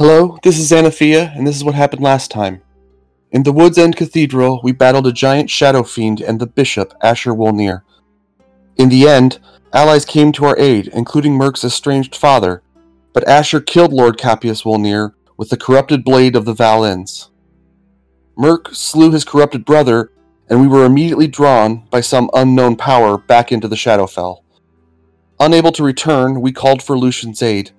Hello, this is Xanathia, and this is what happened last time. In the Woods End Cathedral, we battled a giant shadow fiend and the bishop, Asher Wolnir. In the end, allies came to our aid, including Merc's estranged father, but Asher killed Lord Capius Wolnir with the corrupted blade of the Valens. Merc slew his corrupted brother, and we were immediately drawn by some unknown power back into the Shadowfell. Unable to return, we called for Lucian's aid.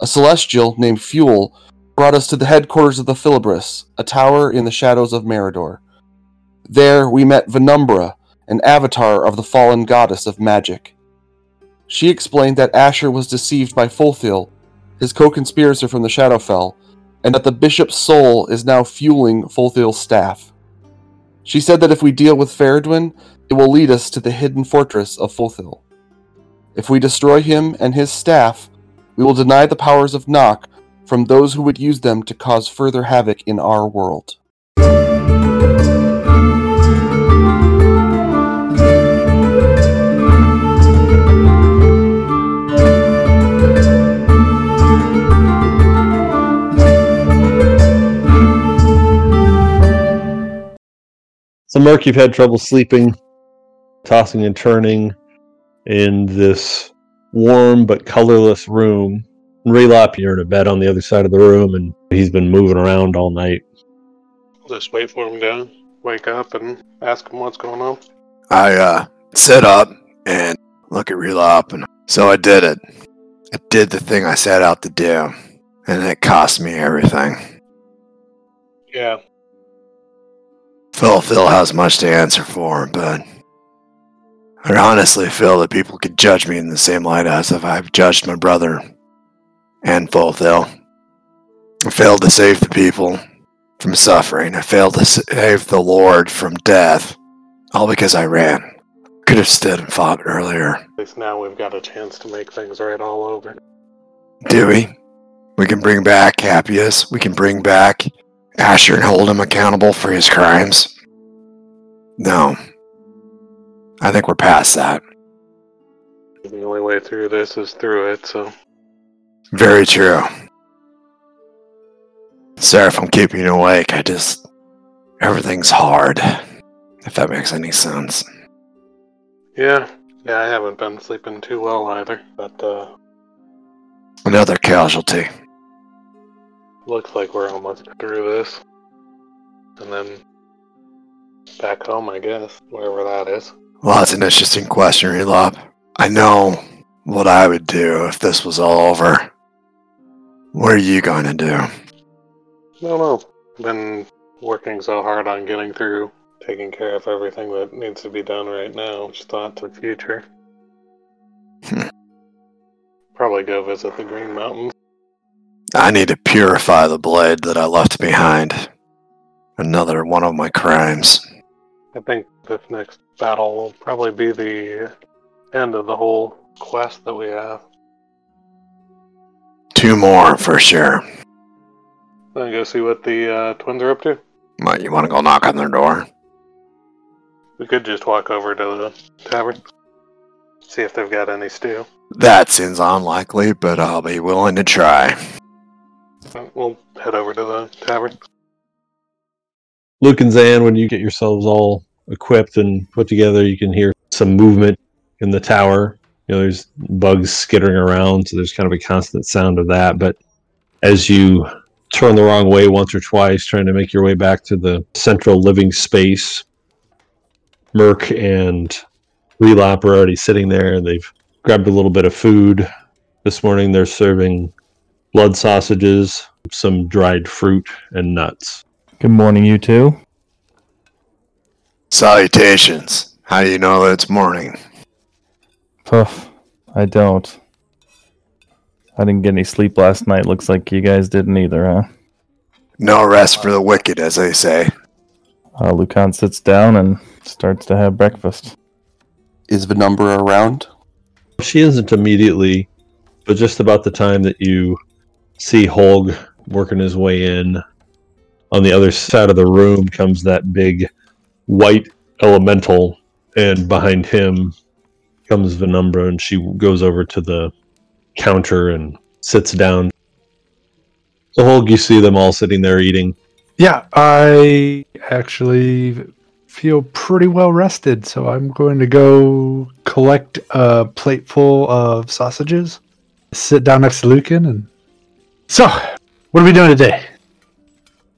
A celestial named Fuel brought us to the headquarters of the Filibris, a tower in the shadows of Meridor. There we met Venumbra, an avatar of the fallen goddess of magic. She explained that Asher was deceived by Fulthil, his co-conspirator from the Shadowfell, and that the bishop's soul is now fueling Fulthil's staff. She said that if we deal with Feredwen, it will lead us to the hidden fortress of Fulthil. If we destroy him and his staff, we will deny the powers of Nock from those who would use them to cause further havoc in our world. So, Merc, you've had trouble sleeping, tossing and turning in this warm but colorless room. Relop, you're in a bed on the other side of the room, and he's been moving around all night. I'll just wait for him to wake up and ask him what's going on. I uh sit up and look at Relop and so I did it. I did the thing I set out to do. And it cost me everything. Yeah, Phil Phil has much to answer for, but I honestly feel that people could judge me in the same light as if I've judged my brother and Fulthil. I failed to save the people from suffering. I failed to save the Lord from death. All because I ran. Could have stood and fought earlier. at least now we've got a chance to make things right all over. Do we? We can bring back Capius. We can bring back Asher and hold him accountable for his crimes. No. I think we're past that. The only way through this is through it, so Very true. Sorry if I'm keeping you awake. I just. Everything's hard. If that makes any sense. yeah. Yeah, I haven't been sleeping too well either, but uh Another casualty. looks like we're almost through this. And then back home, I guess, wherever that is. Well, that's an interesting question, Relop. I know what I would do if this was all over. What are you going to do? I don't know. Been working so hard on getting through, taking care of everything that needs to be done right now. Just thought to the future. Hmm. Probably go visit the Green Mountains. I need to purify the blade that I left behind. Another one of my crimes. I think this next battle will probably be the end of the whole quest that we have. Two more for sure. Then go see what the uh, twins are up to. What, you want to go knock on their door? We could just walk over to the tavern, see if they've got any stew. That seems unlikely, but I'll be willing to try. Uh, We'll head over to the tavern. Luke and Zan, when you get yourselves all equipped and put together, you can hear some movement in the tower. You know, there's bugs skittering around, so there's kind of a constant sound of that. But as you turn the wrong way once or twice, trying to make your way back to the central living space, Merc and Relop are already sitting there, and they've grabbed a little bit of food. This morning, they're serving blood sausages, some dried fruit, and nuts. Good morning, you two. Salutations. How do you know that it's morning? Puff. I don't. I didn't get any sleep last night. Looks like you guys didn't either, huh? No rest for the wicked, as they say. Uh, Lucan sits down and starts to have breakfast. Is Venumbra around? She isn't immediately, but just about the time that you see Holg working his way in, on the other side of the room comes that big white elemental, and behind him comes Venumbra, and she goes over to the counter and sits down. So Hulk, you see them all sitting there eating. Yeah, I actually feel pretty well rested, so I'm going to go collect a plateful of sausages, sit down next to Lucan, and so what are we doing today?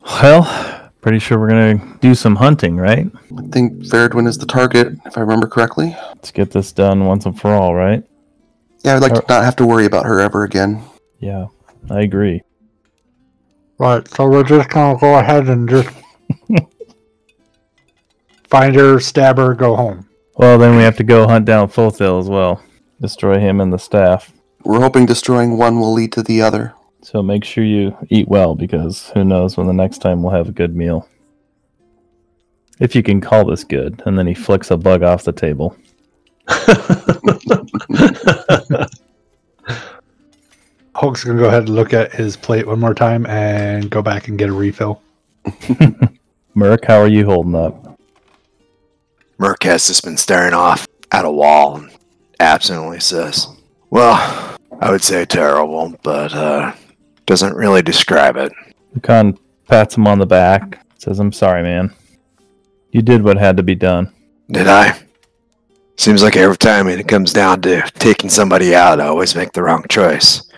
Well, pretty sure we're gonna do some hunting, right? I think Feredwen is the target, if I remember correctly. Let's get this done once and for all, right? Yeah, I'd like to not have to worry about her ever again. Yeah, I agree. Right, so we're just gonna go ahead and just find her, stab her, go home. Well, then we have to go hunt down Fulthil as well. Destroy him and the staff. We're hoping destroying one will lead to the other. So make sure you eat well because who knows when the next time we'll have a good meal. If you can call this good. And then he flicks a bug off the table. Hulk's gonna go ahead and look at his plate one more time and go back and get a refill. Merc, how are you holding up? Merc has just been staring off at a wall and absently says, Well, I would say terrible, but uh, doesn't really describe it. Lucan pats him on the back, says, I'm sorry, man. You did what had to be done. Did I? Seems like every time it comes down to taking somebody out, I always make the wrong choice.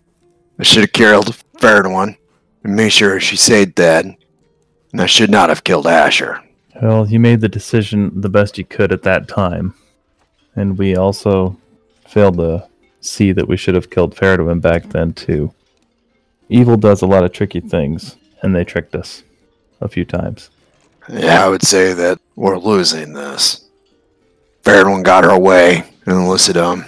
I should have killed Feredwen and made sure she stayed dead. And I should not have killed Asher. Well, you made the decision the best you could at that time. And we also failed to see that we should have killed Feredwen back then, too. Evil does a lot of tricky things, and they tricked us a few times. Yeah, I would say that we're losing this. Feredwen got her way in Lucidum.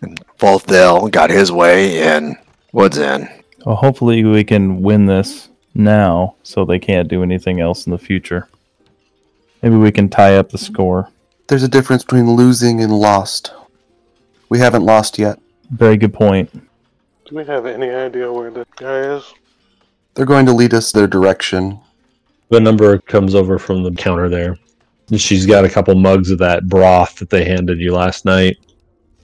And Fulthil got his way in Woods End. Well, hopefully we can win this now so they can't do anything else in the future. Maybe we can tie up the score. There's a difference between losing and lost. We haven't lost yet. Very good point. Do we have any idea where the guy is? They're going to lead us their direction. Venumbra comes over from the counter there. She's got a couple mugs of that broth that they handed you last night.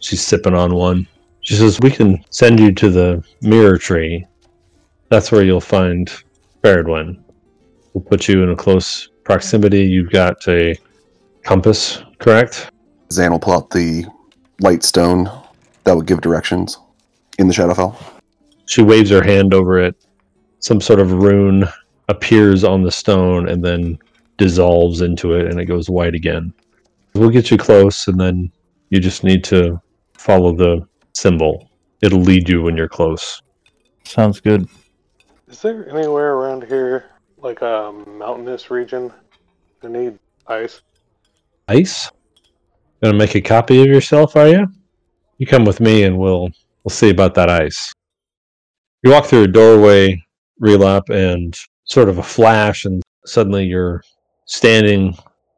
She's sipping on one. She says, We can send you to the mirror tree. That's where you'll find Feredwen. We'll put you in a close proximity. You've got a compass, correct? Zan will pull out the light stone that would give directions in the Shadowfell. She waves her hand over it. Some sort of rune appears on the stone and then dissolves into it and it goes white again. We'll get you close and then you just need to follow the symbol. It'll lead you when you're close. Sounds good. Is there anywhere around here, like a mountainous region, that need ice? Ice? Gonna make a copy of yourself, are you? You come with me and we'll we'll see about that ice. You walk through a doorway, Relop, and sort of a flash, and suddenly you're standing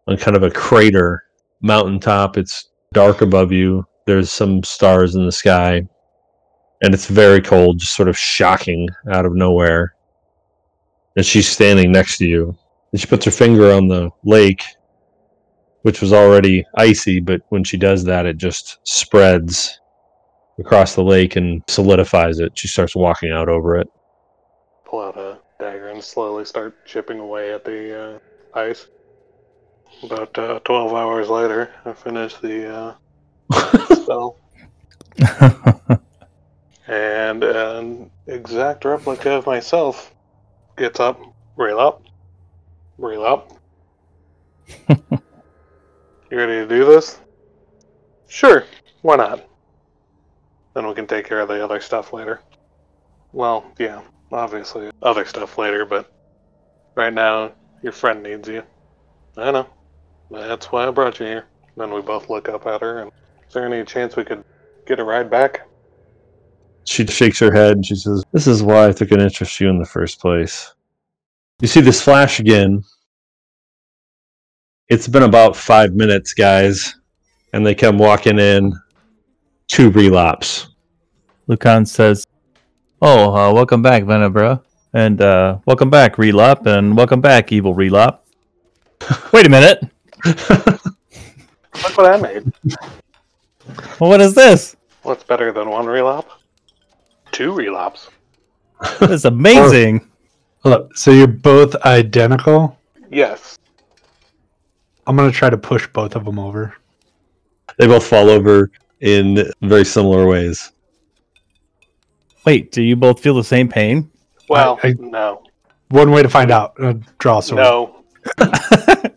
on kind of a crater mountaintop. It's dark above you. There's some stars in the sky, and it's very cold, just sort of shocking out of nowhere. And she's standing next to you. And she puts her finger on the lake, which was already icy, but when she does that, it just spreads across the lake and solidifies it. She starts walking out over it. Pull out a dagger and slowly start chipping away at the uh, ice. About uh, 12 hours later, I finish the uh, spell. And an exact replica of myself gets up, Relop, reel up. you ready to do this? Sure, why not? Then we can take care of the other stuff later. Well, yeah, obviously other stuff later, but right now your friend needs you. I know. That's why I brought you here. Then we both look up at her and is there any chance we could get a ride back? She shakes her head and she says, This is why I took an interest in you in the first place. You see this flash again. It's been about five minutes, guys, and they come walking in. Two Relops. Lucan says, Oh, uh, welcome back, Venumbra. And uh, welcome back, Relop. And welcome back, Evil Relop. Wait a minute. Look what I made. Well, what is this? What's better than one relop? Two relops. That's amazing. Look, so you're both identical. Yes. I'm gonna try to push both of them over. They both fall over in very similar ways. Wait, do you both feel the same pain? Well, I- no. One way to find out. Uh, draw a sword. No.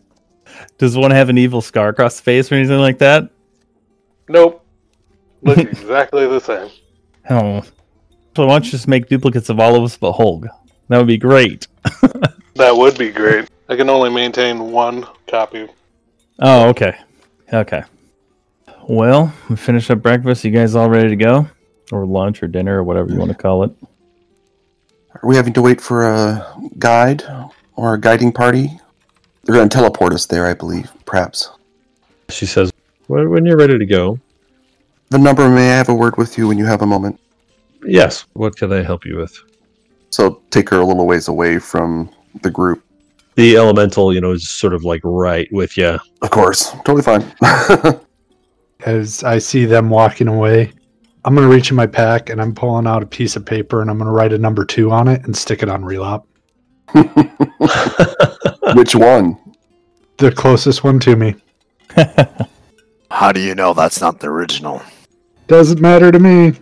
Does one have an evil scar across the face or anything like that? Nope. Look exactly the same. Oh. So why don't you just make duplicates of all of us but Hulk? That would be great. That would be great. I can only maintain one copy. Oh, okay. Okay. Well, we finished up breakfast. You guys all ready to go? Or lunch or dinner or whatever you want to call it. Are we having to wait for a guide or a guiding party? They're going to teleport us there, I believe, perhaps. She says, "When when you're ready to go, Venumbra may I have a word with you when you have a moment. yes. What can I help you with?" So take her a little ways away from the group. The elemental, you know, is sort of like right with you. Of course, totally fine. As I see them walking away, I'm gonna reach in my pack and I'm pulling out a piece of paper and I'm gonna write a number two on it and stick it on relop. Which one? The closest one to me. How do you know that's not the original? Doesn't matter to me. It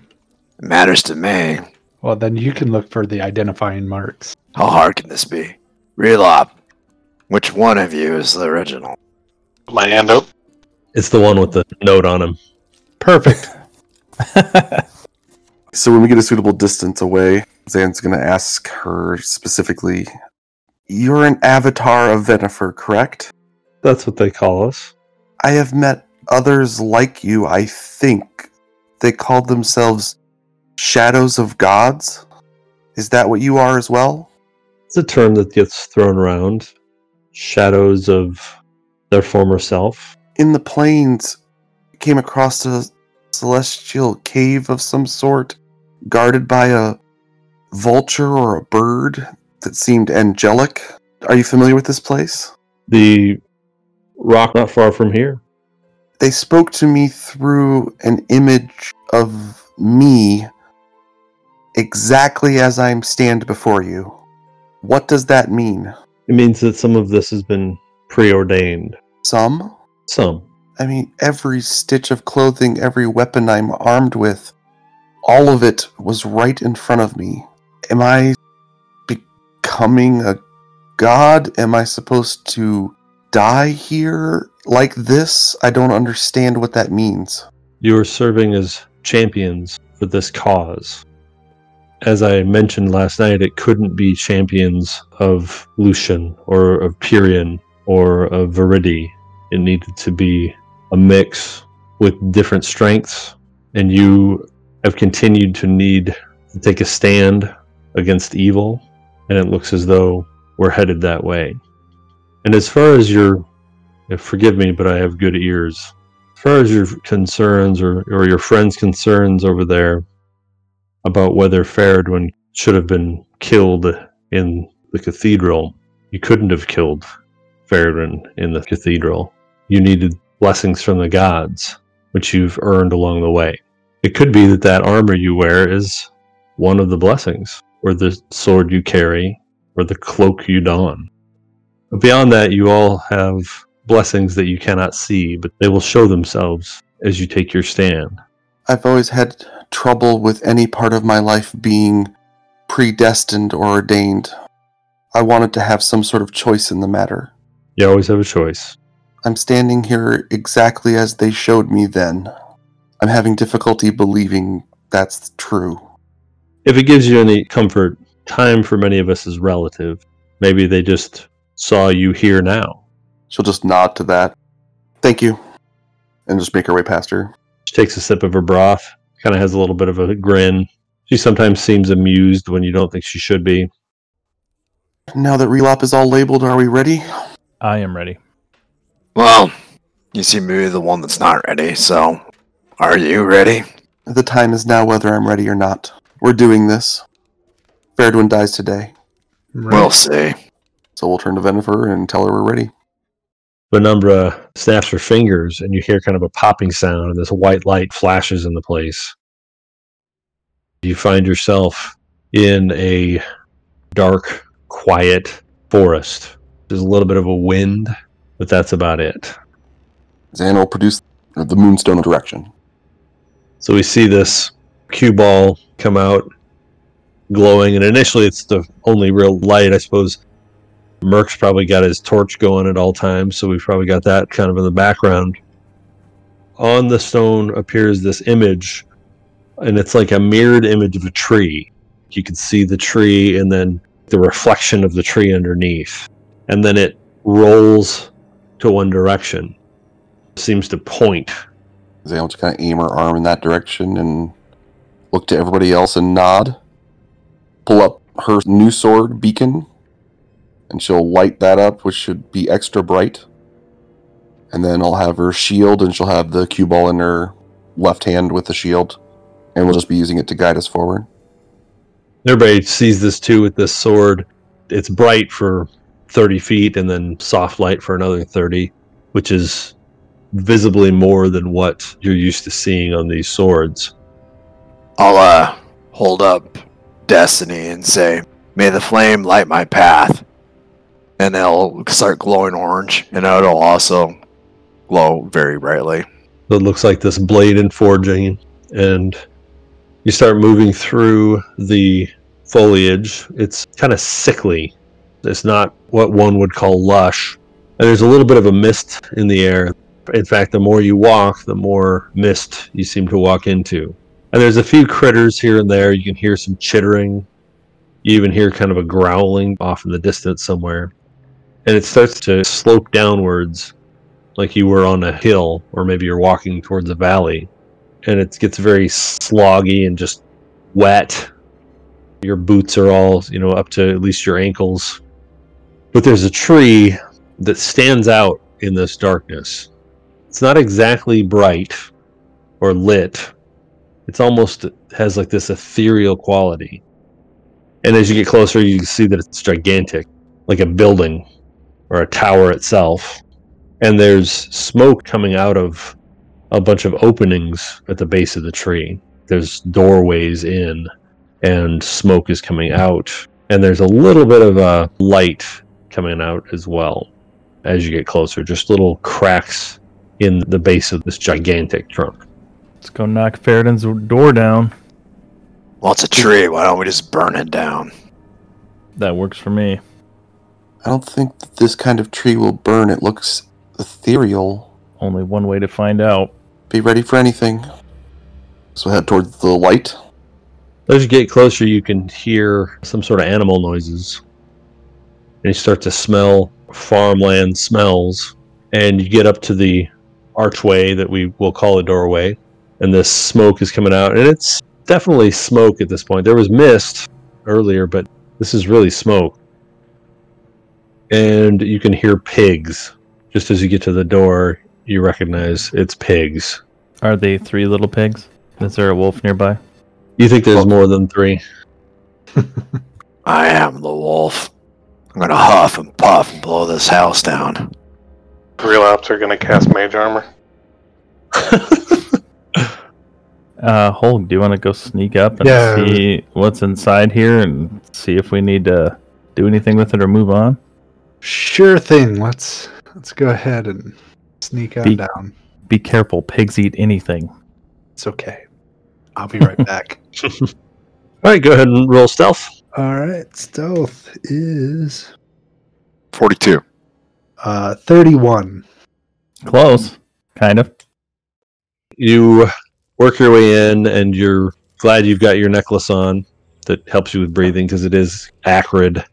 matters to me. Well, then you can look for the identifying marks. How hard can this be? Relop. Which one of you is the original? My hand up. It's the one with the note on him. Perfect. So when we get a suitable distance away, Zan's going to ask her specifically, You're an avatar of Venifer, correct? That's what they call us. I have met others like you, I think. They called themselves Shadows of Gods. Is that what you are as well? It's a term that gets thrown around. Shadows of their former self. In the plains, came across a celestial cave of some sort, guarded by a vulture or a bird that seemed angelic. Are you familiar with this place? The rock not far from here. They spoke to me through an image of me exactly as I stand before you. What does that mean? It means that some of this has been preordained. Some? Some. I mean, every stitch of clothing, every weapon I'm armed with, all of it was right in front of me. Am I becoming a god? Am I supposed to die here like this? I don't understand what that means. You are serving as champions for this cause. As I mentioned last night, it couldn't be champions of Lucian or of Pyrian or of Viridi. It needed to be a mix with different strengths, and you have continued to need to take a stand against evil, and it looks as though we're headed that way. And as far as your, uh, forgive me, but I have good ears as far as your concerns or, or your friends' concerns over there about whether Feredwen should have been killed in the cathedral, you couldn't have killed Feredwen in the cathedral. You needed blessings from the gods, which you've earned along the way. It could be that that armor you wear is one of the blessings, or the sword you carry, or the cloak you don. But beyond that, you all have blessings that you cannot see, but they will show themselves as you take your stand. I've always had trouble with any part of my life being predestined or ordained. I wanted to have some sort of choice in the matter. You always have a choice. I'm standing here exactly as they showed me then. I'm having difficulty believing that's true. If it gives you any comfort, time for many of us is relative. Maybe they just saw you here now. She'll just nod to that. Thank you. And just make her way past her. She takes a sip of her broth, kind of has a little bit of a grin. She sometimes seems amused when you don't think she should be. Now that Relop is all labeled, are we ready? I am ready. Well, you seem to be the one that's not ready, so are you ready? The time is now whether I'm ready or not. We're doing this. Feredwen dies today. We'll see. So we'll turn to Venifer and tell her we're ready. Venumbra snaps her fingers, and you hear kind of a popping sound, and this white light flashes in the place. You find yourself in a dark, quiet forest. There's a little bit of a wind, but that's about it. Zan will produce the moonstone direction. So we see this cue ball come out glowing, and initially it's the only real light, I suppose. Merc's probably got his torch going at all times, so we've probably got that kind of in the background. On the stone appears this image, and it's like a mirrored image of a tree. You can see the tree and then the reflection of the tree underneath. And then it rolls to one direction. Seems to point. Zan will just kind of aim her arm in that direction and look to everybody else and nod. Pull up her new sword beacon, and she'll light that up, which should be extra bright. And then I'll have her shield, and she'll have the cue ball in her left hand with the shield, and we'll just be using it to guide us forward. Everybody sees this too with this sword. It's bright for 30 feet and then soft light for another 30, which is visibly more than what you're used to seeing on these swords. I'll uh hold up Destiny and say, "May the flame light my path." And it'll start glowing orange, and it'll also glow very brightly. It looks like this blade and forging, and you start moving through the foliage. It's kind of sickly. It's not what one would call lush. And there's a little bit of a mist in the air. In fact, the more you walk, the more mist you seem to walk into. And there's a few critters here and there. You can hear some chittering. You even hear kind of a growling off in the distance somewhere. And it starts to slope downwards like you were on a hill, or maybe you're walking towards a valley. And it gets very sloggy and just wet. Your boots are all, you know, up to at least your ankles. But there's a tree that stands out in this darkness. It's not exactly bright or lit. It's almost has like this ethereal quality. And as you get closer, you see that it's gigantic, like a building or a tower itself. And there's smoke coming out of a bunch of openings at the base of the tree. There's doorways in, and smoke is coming out. And there's a little bit of a light coming out as well as you get closer, just little cracks in the base of this gigantic trunk. Let's go knock Feredwen's door down. Well, it's a tree. Why don't we just burn it down? That works for me. I don't think that this kind of tree will burn. It looks ethereal. Only one way to find out. Be ready for anything. So head towards the light. As you get closer, you can hear some sort of animal noises. And you start to smell farmland smells. And you get up to the archway that we will call a doorway. And this smoke is coming out. And it's definitely smoke at this point. There was mist earlier, but this is really smoke. And you can hear pigs. Just as you get to the door, you recognize it's pigs. Are they three little pigs? Is there a wolf nearby? You think there's more than three? I am the wolf. I'm gonna huff and puff and blow this house down. Relops are gonna cast mage armor. Uh, Hulk, do you want to go sneak up and Yeah. see what's inside here and see if we need to do anything with it or move on? Sure thing. Let's let's go ahead and sneak on Be- down. Be careful, pigs eat anything. It's okay. I'll be right back. All right, go ahead and roll stealth. All right. Stealth is 42. uh 31. Close, kind of. You work your way in, and you're glad you've got your necklace on that helps you with breathing because it is acrid,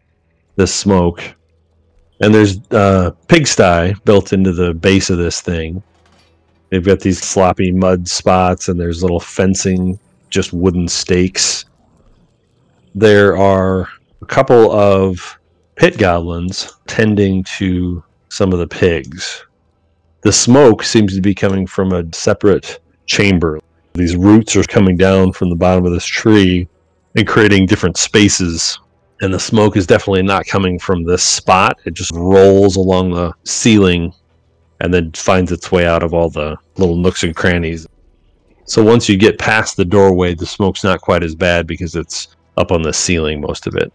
this smoke. And there's uh, pigsty built into the base of this thing. They've got these sloppy mud spots, and there's little fencing, just wooden stakes. There are a couple of pit goblins tending to some of the pigs. The smoke seems to be coming from a separate chamber. These roots are coming down from the bottom of this tree and creating different spaces. And the smoke is definitely not coming from this spot. It just rolls along the ceiling and then finds its way out of all the little nooks and crannies. So once you get past the doorway, the smoke's not quite as bad because it's up on the ceiling, most of it.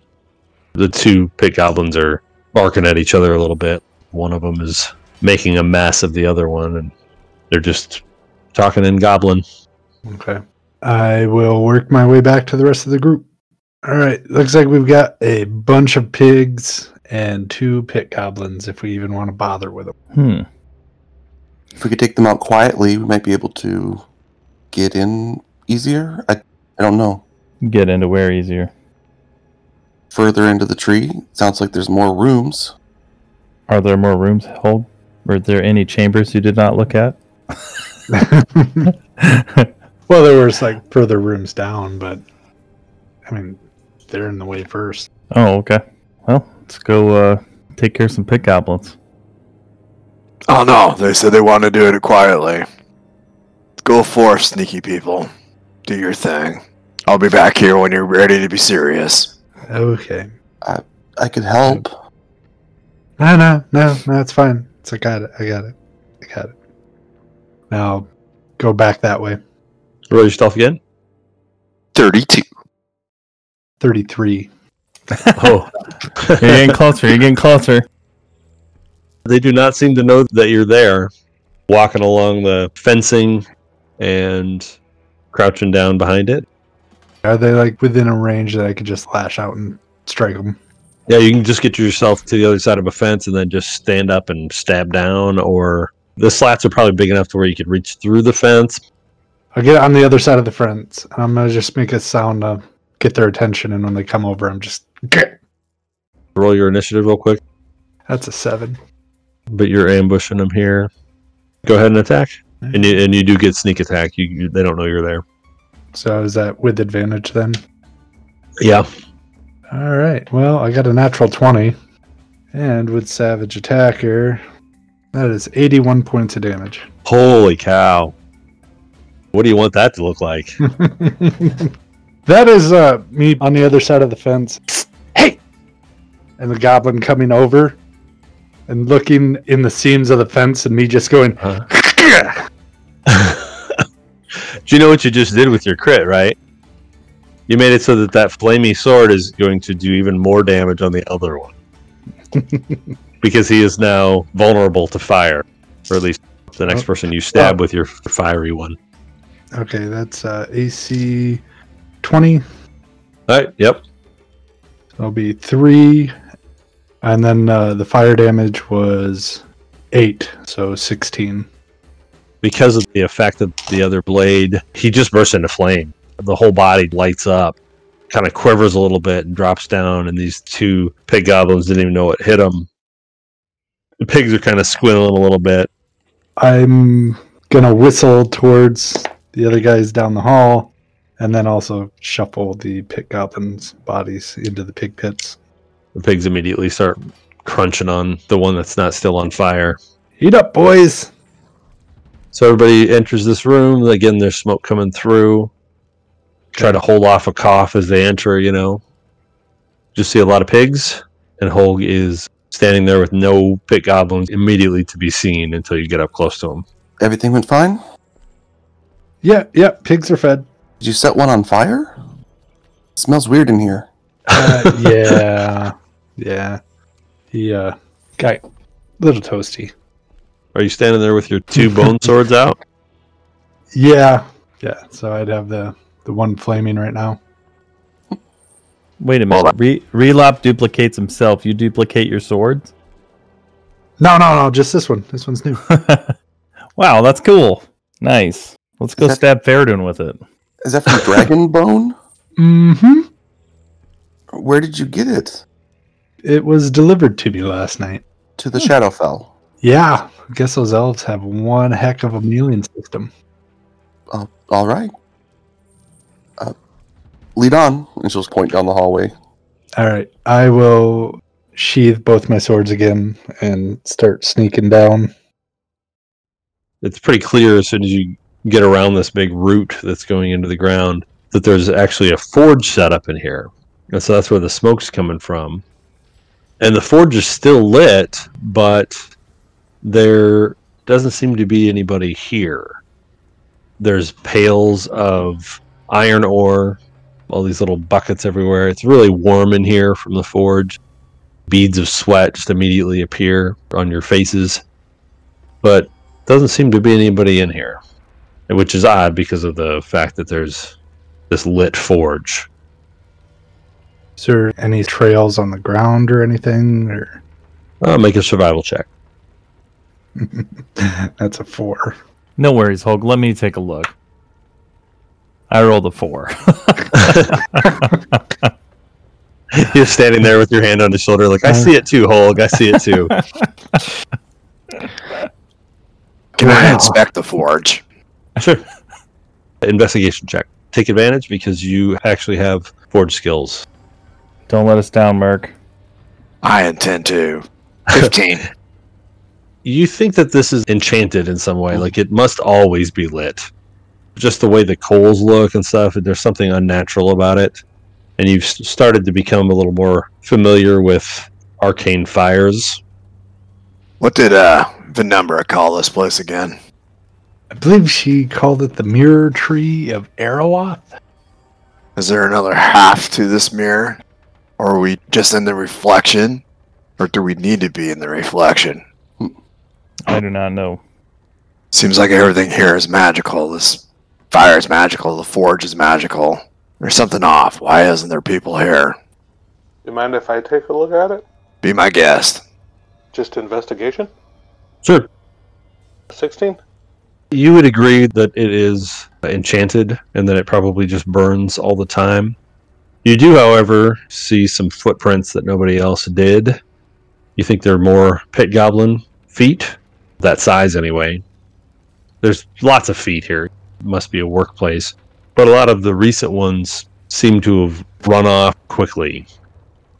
The two pit goblins are barking at each other a little bit. One of them is making a mess of the other one, and they're just talking in goblin. Okay. I will work my way back to the rest of the group. All right. Looks like we've got a bunch of pigs and two pit goblins if we even want to bother with them. Hmm. If we could take them out quietly, we might be able to get in easier. I, I don't know. Get into where easier. Further into the tree, sounds like there's more rooms. Are there more rooms hold? Were there any chambers you did not look at? well, there was like further rooms down, but I mean, they're in the way first. Oh, okay. Well, let's go uh, take care of some pit goblins. Oh no, they said they want to do it quietly. Go forth, sneaky people. Do your thing. I'll be back here when you're ready to be serious. Okay. I I could help. No, no, no, no, it's fine. It's I got it. I got it. I got it. Now go back that way. Roll your stealth again. 32. 33. Oh, You're getting closer. You're getting closer. they do not seem to know that you're there. Walking along the fencing and crouching down behind it. Are they like within a range that I could just lash out and strike them? Yeah, you can just get yourself to the other side of a fence and then just stand up and stab down, or the slats are probably big enough to where you could reach through the fence. I'll get on the other side of the fence. And I'm gonna just make a sound to get their attention, and when they come over, I'm just Roll your initiative real quick, that's a seven. but you're ambushing them here. Go ahead and attack, and you, and you do get sneak attack. You, you they don't know you're there. So is that with advantage then? Yeah, All right. Well, I got a natural twenty, and with savage attacker, that is eighty-one points of damage. holy cow! What do you want that to look like? that is uh me on the other side of the fence. Hey! And the goblin coming over and looking in the seams of the fence and me just going Huh? Do you know what you just did with your crit, right? You made it so that that flamey sword is going to do even more damage on the other one. because he is now vulnerable to fire. Or at least the next Oh. person you stab with your fiery one. Okay, that's uh AC twenty. Alright, yep. That'll be three. And then uh, the fire damage was eight, so sixteen. Because of the effect of the other blade, he just bursts into flame. The whole body lights up, kind of quivers a little bit and drops down, and these two pig goblins didn't even know what hit them. The pigs are kind of squealing a little bit. I'm gonna whistle towards the other guys down the hall, and then also shuffle the pit goblins' bodies into the pig pits. The pigs immediately start crunching on the one that's not still on fire. Heat up, boys! So everybody enters this room. Again, there's smoke coming through. Try to hold off a cough as they enter, you know. Just see a lot of pigs, and Holg is standing there with no pit goblins immediately to be seen until you get up close to him. Everything went fine? Yeah, yeah, pigs are fed. Did you set one on fire? smells weird in here. Uh, yeah, yeah. He uh, got a little toasty. Are you standing there with your two bone swords out? Yeah, yeah. So I'd have the the one flaming right now. Wait a minute. Re- Relop duplicates himself. You duplicate your swords? No, no, no. Just this one. This one's new. wow, that's cool. Nice. Let's go that- stab Feredwen with it. Is that from Dragon Bone? mm-hmm. Where did you get it? It was delivered to me last night. To the Shadowfell. Yeah, I guess those elves have one heck of a mailing system. Uh, all right. Uh, lead on. And she'll just point down the hallway. All right, I will sheathe both my swords again and start sneaking down. It's pretty clear as soon as you get around this big root that's going into the ground that there's actually a forge set up in here. And so that's where the smoke's coming from. And the forge is still lit, but there doesn't seem to be anybody here. There's pails of iron ore all these little buckets everywhere. It's really warm in here from the forge. Beads of sweat just immediately appear on your faces. But doesn't seem to be anybody in here, which is odd because of the fact that there's this lit forge. Is there any trails on the ground or anything? Or Uh, make a survival check. that's a four. No worries, Hulk. Let me take a look. I rolled a four. You're standing there with your hand on his shoulder, like, I see it too, Hulk. I see it too. Can I inspect the forge? sure. Investigation check. Take advantage because you actually have forge skills. Don't let us down, Merc. I intend to. 15. You think that this is enchanted in some way, like it must always be lit. Just the way the coals look and stuff, there's something unnatural about it. And you've started to become a little more familiar with arcane fires. what did uh Venumbra call this place again? I believe she called it the mirror tree of Arawath. Is there another half to this mirror? Or are we just in the reflection? Or do we need to be in the reflection? I do not know. Seems like everything here is magical. This fire is magical. The forge is magical. There's something off. Why isn't there people here? You mind if I take a look at it? Be my guest. Just investigation? Sure. 16? You would agree that it is enchanted and that it probably just burns all the time. You do, however, see some footprints that nobody else did. You think they're more pit goblin feet? That size, anyway. There's lots of feet here. It must be a workplace. But a lot of the recent ones seem to have run off quickly.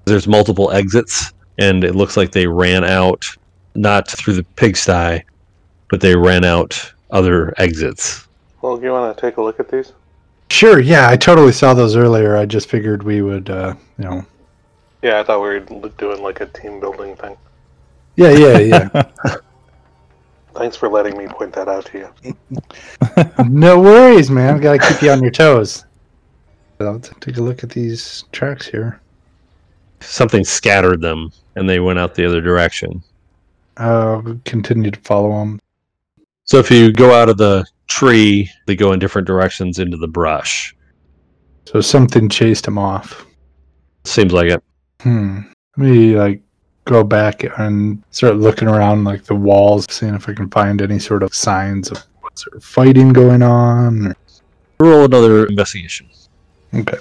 There's multiple exits, and it looks like they ran out, not through the pigsty, but they ran out other exits. Well, do you want to take a look at these? Sure, yeah, I totally saw those earlier. I just figured we would, uh, you know. Yeah, I thought we were doing like a team building thing. Yeah, yeah, yeah. Thanks for letting me point that out to you. no worries, man. I've got to keep you on your toes. I'll take a look at these tracks here. Something scattered them, and they went out the other direction. I'll continue to follow them. So if you go out of the tree, they go in different directions into the brush. So something chased him off. Seems like it. Hmm. Let me like go back and start looking around like the walls, seeing if I can find any sort of signs of what sort of fighting going on. or- Roll another investigation. Okay.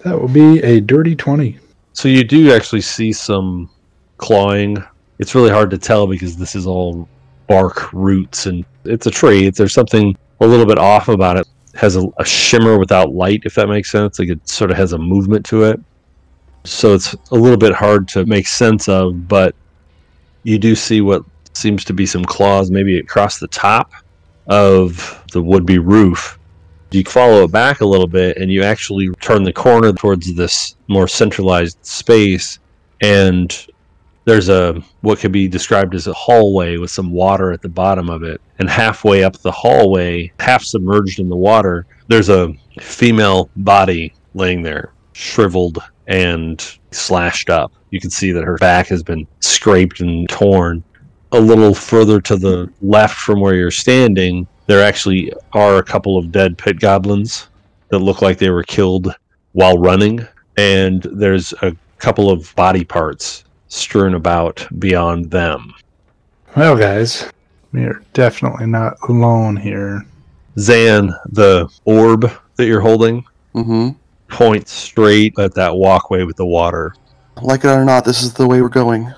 That will be a dirty 20. So you do actually see some clawing. It's really hard to tell because this is all bark roots and it's a tree. There's something a little bit off about it. it has a, a shimmer without light, if that makes sense. Like it sort of has a movement to it. So it's a little bit hard to make sense of, but you do see what seems to be some claws maybe across the top of the would be roof. You follow it back a little bit and you actually turn the corner towards this more centralized space and there's a what could be described as a hallway with some water at the bottom of it and halfway up the hallway half submerged in the water there's a female body laying there shriveled and slashed up you can see that her back has been scraped and torn a little further to the left from where you're standing there actually are a couple of dead pit goblins that look like they were killed while running and there's a couple of body parts strewn about beyond them. Well, guys, we are definitely not alone here. Zan, the orb that you're holding, Mm-hmm. Points straight at that walkway with the water. Like it or not, this is the way we're going.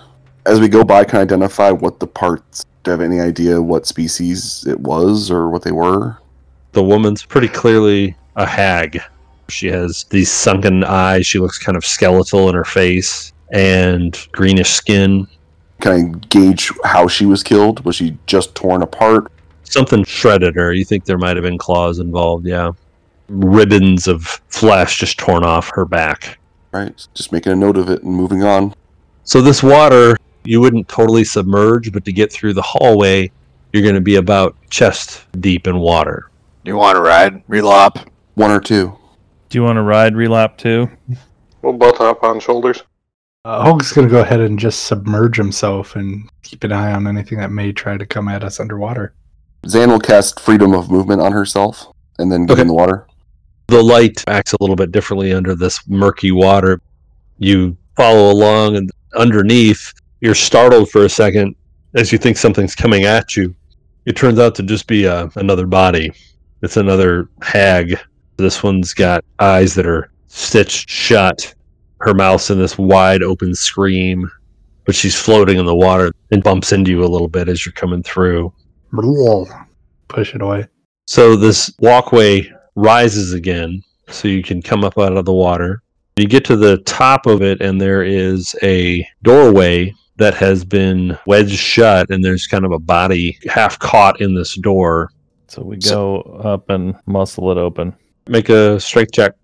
As we go by, can I identify what the parts? Do you have any idea what species it was or what they were? The woman's pretty clearly a hag. She has these sunken eyes. She looks kind of skeletal in her face and greenish skin. Can I gauge how she was killed? Was she just torn apart? Something shredded her. You think there might have been claws involved, yeah. Ribbons of flesh just torn off her back. Right, just making a note of it and moving on. So this water, you wouldn't totally submerge, but to get through the hallway, you're going to be about chest deep in water. Do You want to ride? Relop? One or two. Do you want to ride Relop too? We'll both hop on shoulders. Uh, Hulk's gonna go ahead and just submerge himself and keep an eye on anything that may try to come at us underwater. Zan will cast freedom of movement on herself and then get Okay. in the water. The light acts a little bit differently under this murky water. You follow along, and underneath, you're startled for a second as you think something's coming at you. It turns out to just be uh, another body. It's another hag. This one's got eyes that are stitched shut. Her mouth's in this wide open scream, but she's floating in the water and bumps into you a little bit as you're coming through. Push it away. So this walkway rises again, so you can come up out of the water. You get to the top of it, and there is a doorway that has been wedged shut, and there's kind of a body half caught in this door. So we go up and muscle it open. Make a strength check.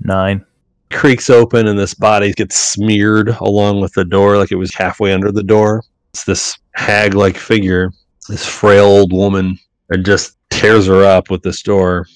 Nine. Creaks open, and this body gets smeared along with the door, like it was halfway under the door. It's this hag like figure, this frail old woman, and just tears her up with this door.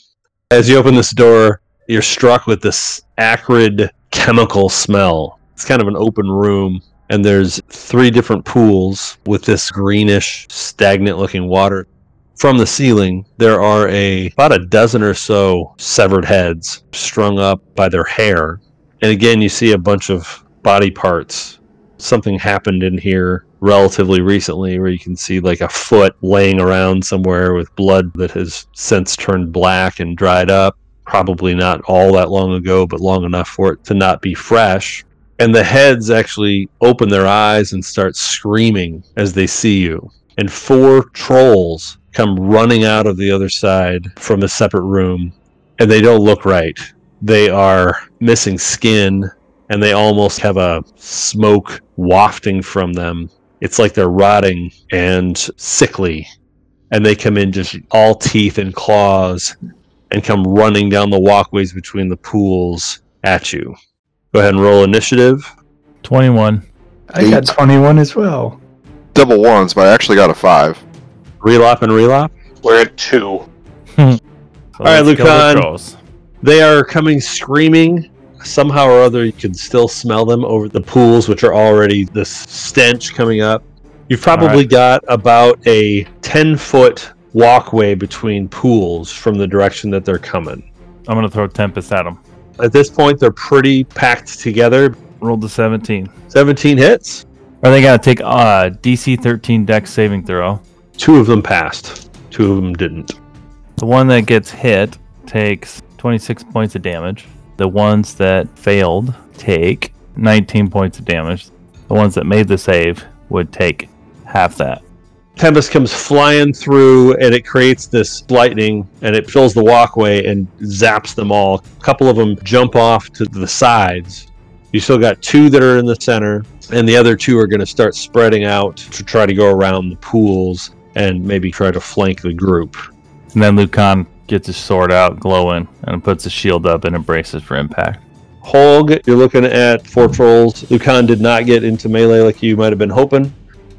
As you open this door, you're struck with this acrid chemical smell. It's kind of an open room, and there's three different pools with this greenish, stagnant looking water. From the ceiling, there are a about a dozen or so severed heads strung up by their hair. And again, you see a bunch of body parts. Something happened in here relatively recently where you can see like a foot laying around somewhere with blood that has since turned black and dried up. Probably not all that long ago, but long enough for it to not be fresh. And the heads actually open their eyes and start screaming as they see you. And four trolls come running out of the other side from a separate room. And they don't look right. They are missing skin and they almost have a smoke wafting from them. It's like they're rotting and sickly. And they come in just all teeth and claws and come running down the walkways between the pools at you. Go ahead and roll initiative. 21. I got 21 as well. Double ones, but I actually got a five. Relop and relop. We're at two. So All right, let's kill the Lucan. They are coming screaming. Somehow or other, you can still smell them over the pools, which are already this stench coming up. You've probably Alright. got about a 10 foot walkway between pools from the direction that they're coming. I'm going to throw Tempest at them. At this point, they're pretty packed together. Rolled the 17. 17 hits. Are they got to take uh, DC 13 dex saving throw? Two of them passed, two of them didn't. The one that gets hit takes 26 points of damage. The ones that failed take 19 points of damage. The ones that made the save would take half that. Tempest comes flying through and it creates this lightning and it fills the walkway and zaps them all. A couple of them jump off to the sides. You still got two that are in the center, and the other two are going to start spreading out to try to go around the pools and maybe try to flank the group. And then Lucan gets his sword out, glowing, and puts his shield up and embraces for impact. Holg, you're looking at four trolls. Lucan did not get into melee like you might have been hoping.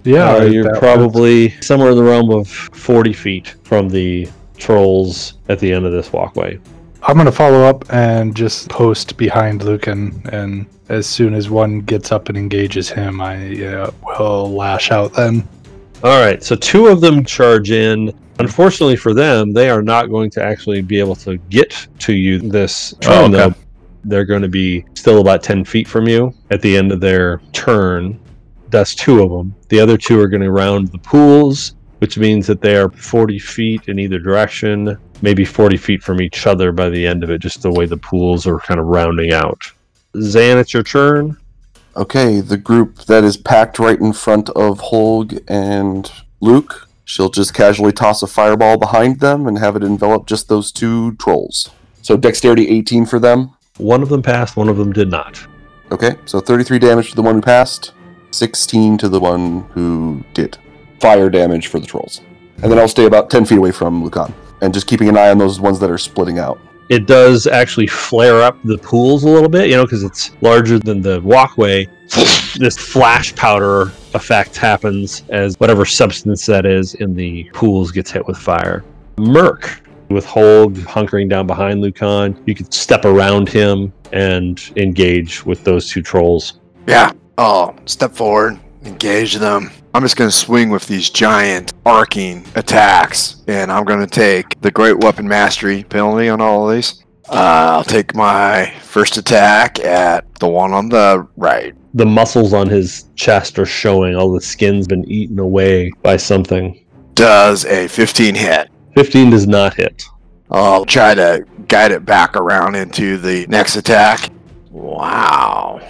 Yeah, Uh, you're that's- probably somewhere in the realm of 40 feet from the trolls at the end of this walkway. I'm gonna follow up and just post behind Lucan, and as soon as one gets up and engages him, I uh, will lash out. Then All right, so two of them charge in. Unfortunately for them, they are not going to actually be able to get to you this turn, Oh, okay. though. They're going to be still about 10 feet from you at the end of their turn. That's two of them. The other two are going to round the pools, which means that they are 40 feet in either direction, maybe 40 feet from each other by the end of it, just the way the pools are kind of rounding out. Zan, it's your turn. Okay, the group that is packed right in front of Holg and Luke, she'll just casually toss a fireball behind them and have it envelop just those two trolls. So dexterity 18 for them. One of them passed, one of them did not. Okay, so 33 damage to the one who passed, 16 to the one who did. Fire damage for the trolls. And then I'll stay about 10 feet away from Lucan. And just keeping an eye on those ones that are splitting out. it does actually flare up the pools a little bit, you know, because it's larger than the walkway. this flash powder effect happens as whatever substance that is in the pools gets hit with fire. Merc, With Holg hunkering down behind Lucan, you could step around him and engage with those two trolls. Yeah. I'll step forward, engage them. I'm just going to swing with these giant arcing attacks, and I'm going to take the Great Weapon Mastery penalty on all of these. Uh, I'll take my first attack at the one on the right. The muscles on his chest are showing, all the skin's been eaten away by something. Does a 15 hit. 15 does not hit. I'll try to guide it back around into the next attack. Wow.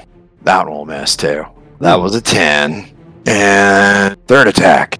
That will miss too. That was a 10. And third attack.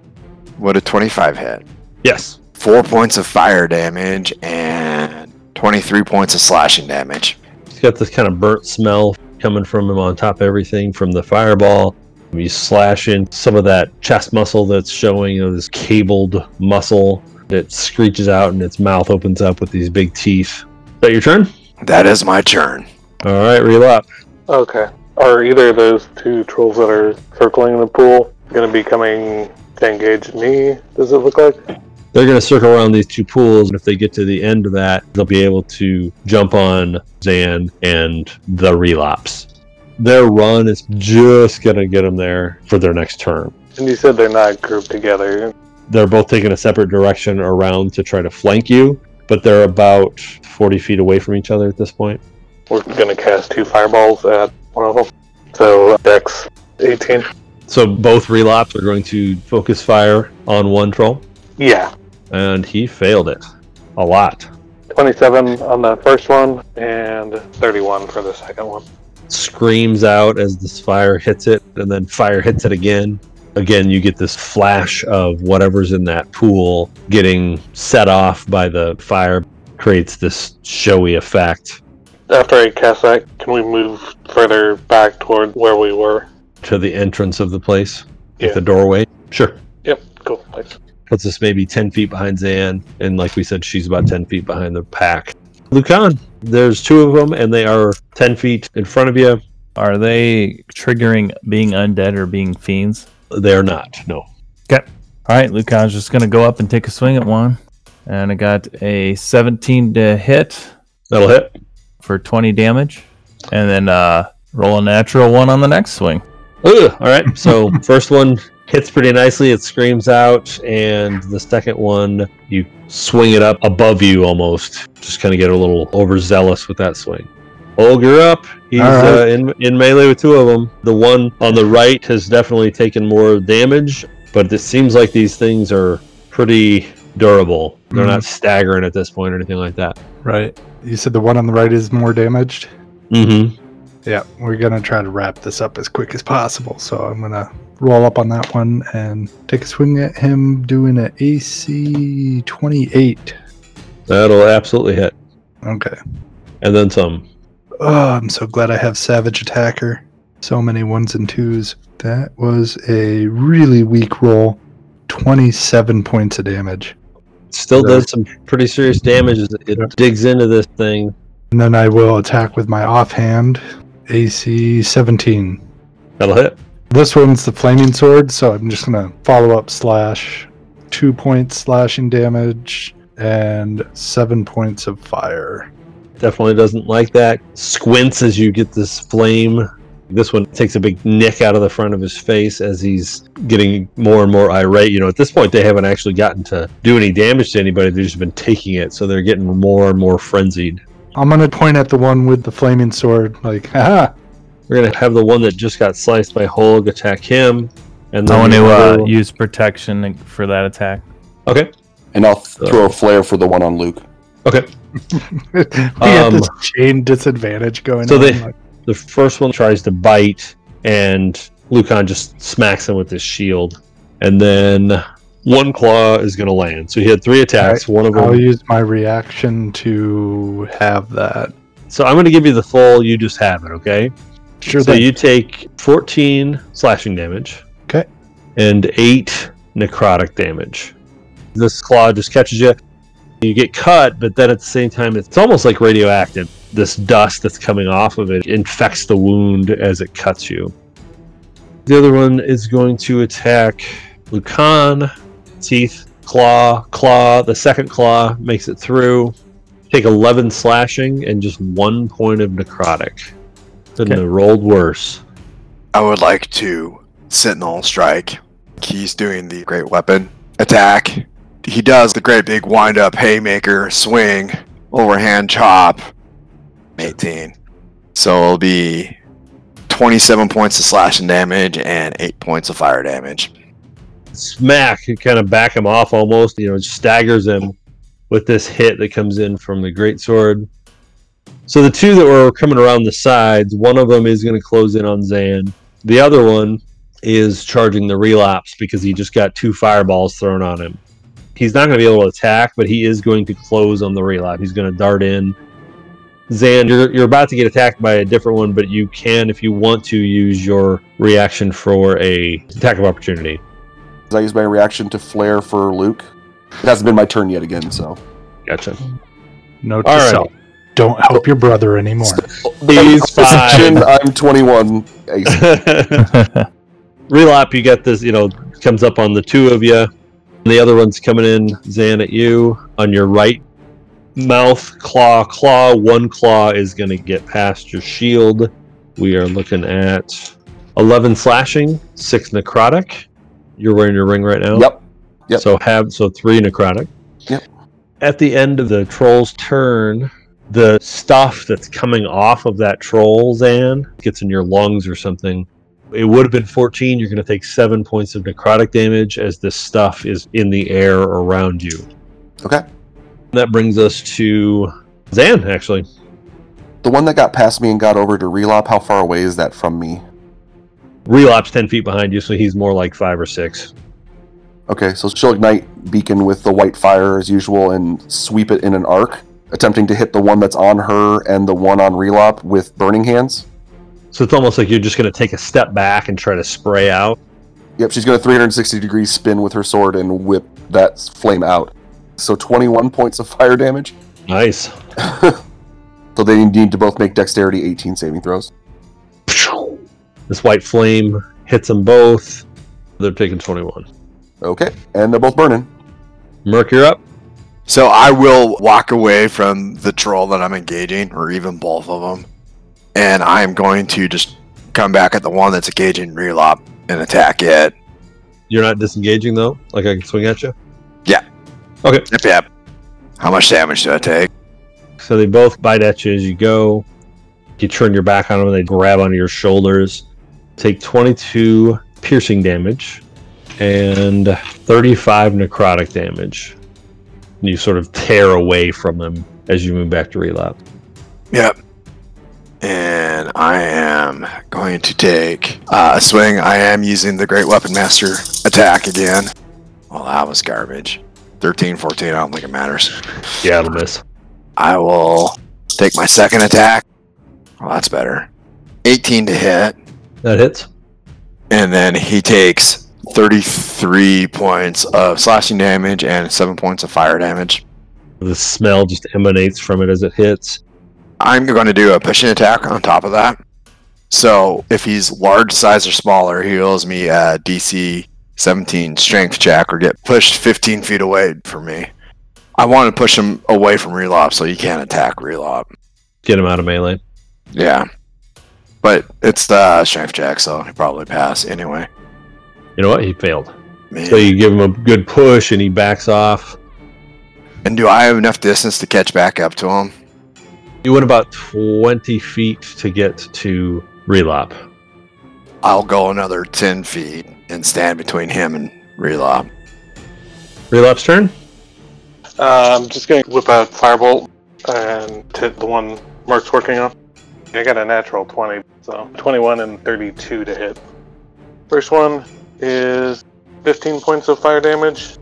What a 25 hit? Yes. Four points of fire damage and 23 points of slashing damage. He's got this kind of burnt smell coming from him on top of everything from the fireball. You slash in some of that chest muscle that's showing, you know, this cabled muscle that screeches out and its mouth opens up with these big teeth. Is that your turn? That is my turn. All right, reel up. Okay. Are either of those two trolls that are circling the pool going to be coming to engage me? Does it look like? They're going to circle around these two pools, and if they get to the end of that, they'll be able to jump on Zan and the Relops. Their run is just going to get them there for their next turn. And you said they're not grouped together. They're both taking a separate direction around to try to flank you, but they're about 40 feet away from each other at this point. We're going to cast two fireballs at one of them. So Dex 18. So both Relops are going to focus fire on one troll, Yeah. And he failed it a lot. 27 on the first one and 31 for the second one. Screams out as this fire hits it, and then fire hits it again. Again, you get this flash of whatever's in that pool getting set off by the fire, creates this showy effect After I cast that, can we move further back toward where we were? to the entrance of the place, Yeah. at the doorway. Sure. Yep, cool. Thanks. Puts us maybe 10 feet behind Zan, and like we said, she's about 10 feet behind the pack. Lucan, there's two of them, and they are 10 feet in front of you. Are they triggering being undead or being fiends? They're not, no. Okay. All right, Lucan's just gonna go up and take a swing at one, and I got a 17 to hit That'll hit. for 20 damage, and then uh, roll a natural one on the next swing. Ugh, all right, so first one hits pretty nicely. It screams out, and the second one, you swing it up above you almost. Just kind of get a little overzealous with that swing. Olger up. He's right. uh, in, in melee with two of them. The one on the right has definitely taken more damage, but it seems like these things are pretty durable. They're Mhm. not staggering at this point or anything like that. Right. You said the one on the right is more damaged? Mm-hmm. Yeah, we're gonna try to wrap this up as quick as possible. So I'm gonna roll up on that one and take a swing at him, doing an AC 28. That'll absolutely hit. Okay. And then some. Oh, I'm so glad I have Savage Attacker. So many ones and twos. That was a really weak roll. 27 points of damage. Still Yeah. does some pretty serious damage it Yeah. digs into this thing. And then I will attack with my offhand. AC 17. That'll hit. This one's the flaming sword, so I'm just gonna follow up slash. Two points slashing damage and seven points of fire. Definitely doesn't like that. Squints as you get this flame. This one takes a big nick out of the front of his face as he's getting more and more irate. You know, at this point, they haven't actually gotten to do any damage to anybody. They've just been taking it, so they're getting more and more frenzied. I'm gonna point at the one with the flaming sword, like, haha. We're gonna have the one that just got sliced by Holg attack him, and I then want the to uh, use protection for that attack. okay, And I'll throw a flare for the one on Luke. okay. we got Um, this chain disadvantage going so on. they- like- The first one tries to bite, and Lucan just smacks him with his shield. And then one claw is going to land. So he had three attacks. One of I'll them. use my reaction to have that. So I'm going to give you the full. You just have it, okay? Sure so thing. you take 14 slashing damage. Okay. And eight necrotic damage. This claw just catches you. You get cut, but then at the same time, it's almost like radioactive. This dust that's coming off of it infects the wound as it cuts you. The other one is going to attack Lucan. Teeth claw, claw. The second claw makes it through. Take 11 slashing and just one point of necrotic. Couldn't Okay. have rolled worse. I would like to Sentinel strike. He's doing the great weapon attack. He does the great big wind up haymaker swing, overhand chop. 18. So it'll be 27 points of slashing damage and 8 points of fire damage. Smack, you kind of back him off almost, you know, staggers him with this hit that comes in from the great sword. So the two that were coming around the sides, one of them is going to close in on Zan. The other one is charging the Relops because he just got two fireballs thrown on him. He's not going to be able to attack, but he is going to close on the Relops. He's going to dart in. Zan, you're, you're about to get attacked by a different one, but you can, if you want to, use your reaction for a attack of opportunity. I use my reaction to flare for Luke. It hasn't been my turn yet again, so. Gotcha. Note to All right. self: Don't help your brother anymore. These Perception, five. I'm 21. Ace. Relop, you get this, you know, comes up on the two of you. The other one's coming in, Zan, at you on your right mouth, claw, claw. One claw is going to get past your shield. We are looking at 11 slashing, 6 necrotic. You're wearing your ring right now? Yep. Yep. So have so 3 necrotic. Yep. At the end of the troll's turn, the stuff that's coming off of that troll, Zan, gets in your lungs or something. It would have been 14. You're going to take 7 points of necrotic damage as this stuff is in the air around you. Okay. That brings us to Zan, actually. The one that got past me and got over to Relop, how far away is that from me? Relop's 10 feet behind you, so he's more like 5 or 6. Okay, so she'll ignite Beacon with the white fire as usual and sweep it in an arc, attempting to hit the one that's on her and the one on Relop with burning hands. So it's almost like you're just going to take a step back and try to spray out. Yep, she's going to 360 degree spin with her sword and whip that flame out. So 21 points of fire damage. Nice. So they need to both make dexterity 18 saving throws. This white flame hits them both. They're taking 21. Okay, and they're both burning. Merc, you're up. So I will walk away from the troll that I'm engaging, or even both of them, and I am going to just come back at the one that's engaging Relop and attack it. You're not disengaging though. Like I can swing at you. Yeah. Okay. Yep, yep. How much damage do I take? So they both bite at you as you go. You turn your back on them and they grab onto your shoulders. Take 22 piercing damage and 35 necrotic damage. And you sort of tear away from them as you move back to Relops. Yep. And I am going to take uh, a swing. I am using the Great Weapon Master attack again. Well, that was garbage. 13, 14, I don't think it matters. Yeah, it'll miss. I will take my second attack. Well, that's better. 18 to hit. That hits. And then he takes 33 points of slashing damage and 7 points of fire damage. The smell just emanates from it as it hits. I'm going to do a pushing attack on top of that. So if he's large size or smaller, he heals me a DC 17 strength check or get pushed 15 feet away from me. I want to push him away from Relop so he can't attack Relop. Get him out of melee. Yeah. But it's the strength check, so he probably pass anyway. You know what? He failed. Man. So you give him a good push and he backs off. And do I have enough distance to catch back up to him? You went about 20 feet to get to Relop. I'll go another 10 feet and stand between him and Relop. Relop's turn. Uh, I'm just gonna whip out firebolt and hit the one Mark's working on. I got a natural 20, so 21 and 32 to hit. First one is 15 points of fire damage,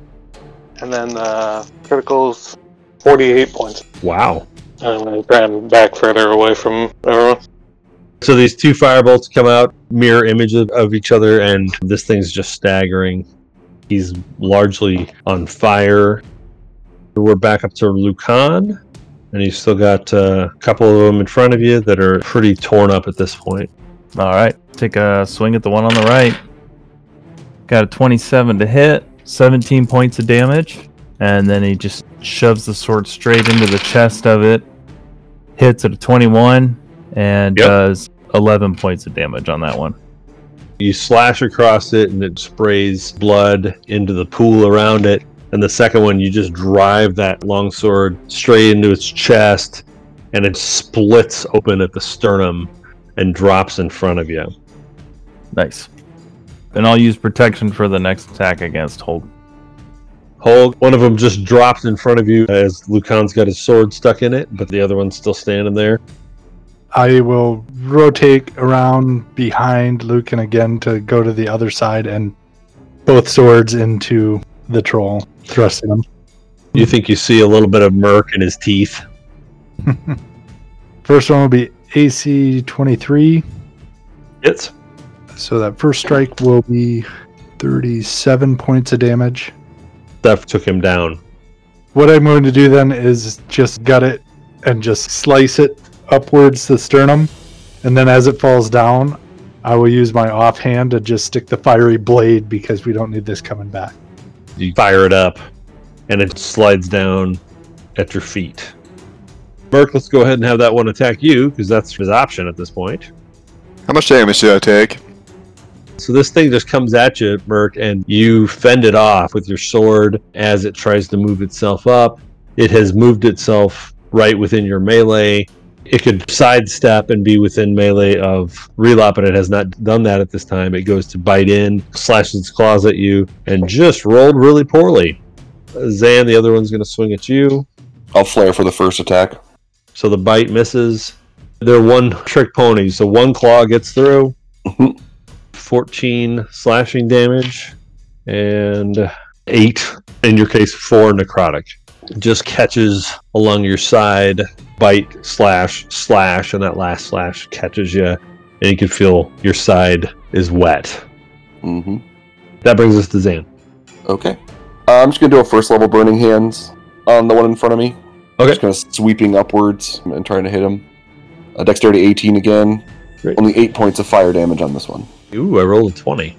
and then uh, criticals 48 points. Wow. I'm gonna try back further away from everyone. So these two firebolts come out, mirror images of, of each other, and this thing's just staggering. He's largely on fire. We're back up to Lucan, and you've still got uh, a couple of them in front of you that are pretty torn up at this point. All right, take a swing at the one on the right. Got a 27 to hit, 17 points of damage, and then he just shoves the sword straight into the chest of it. Hits at a 21 and Yep. does 11 points of damage on that one. You slash across it and it sprays blood into the pool around it. And the second one, you just drive that longsword straight into its chest and it splits open at the sternum and drops in front of you. Nice. And I'll use protection for the next attack against Holg. Holg, one of them just drops in front of you as Lucan's got his sword stuck in it, but the other one's still standing there. I will rotate around behind Lucan again to go to the other side and both swords into the troll, thrusting him. You think you see a little bit of murk in his teeth. First one will be AC 23. Hits. So that first strike will be 37 points of damage. That took him down. What I'm going to do then is just gut it and just slice it upwards the sternum. And then as it falls down, I will use my offhand to just stick the fiery blade because we don't need this coming back. You fire it up, and it slides down at your feet. Merc, let's go ahead and have that one attack you, because that's his option at this point. How much damage do I take? So this thing just comes at you, Merc, and you fend it off with your sword as it tries to move itself up. It has moved itself right within your melee. It could sidestep and be within melee of Relop, but it has not done that at this time. It goes to bite in, slashes its claws at you, and just rolled really poorly. Zan, the other one's going to swing at you. I'll flare for the first attack. So the bite misses. They're one trick ponies, so one claw gets through. Mm-hmm. Mhm. 14 slashing damage and 8, in your case, 4 necrotic. Just catches along your side, bite, slash, slash, and that last slash catches you, and you can feel your side is wet. hmm That brings us to Zan. Okay. Uh, I'm just gonna do a first level burning hands on the one in front of me. Okay. Just kind of sweeping upwards and trying to hit him. Uh, dexterity 18 again. Great. Only eight points of fire damage on this one. Ooh, I rolled a 20.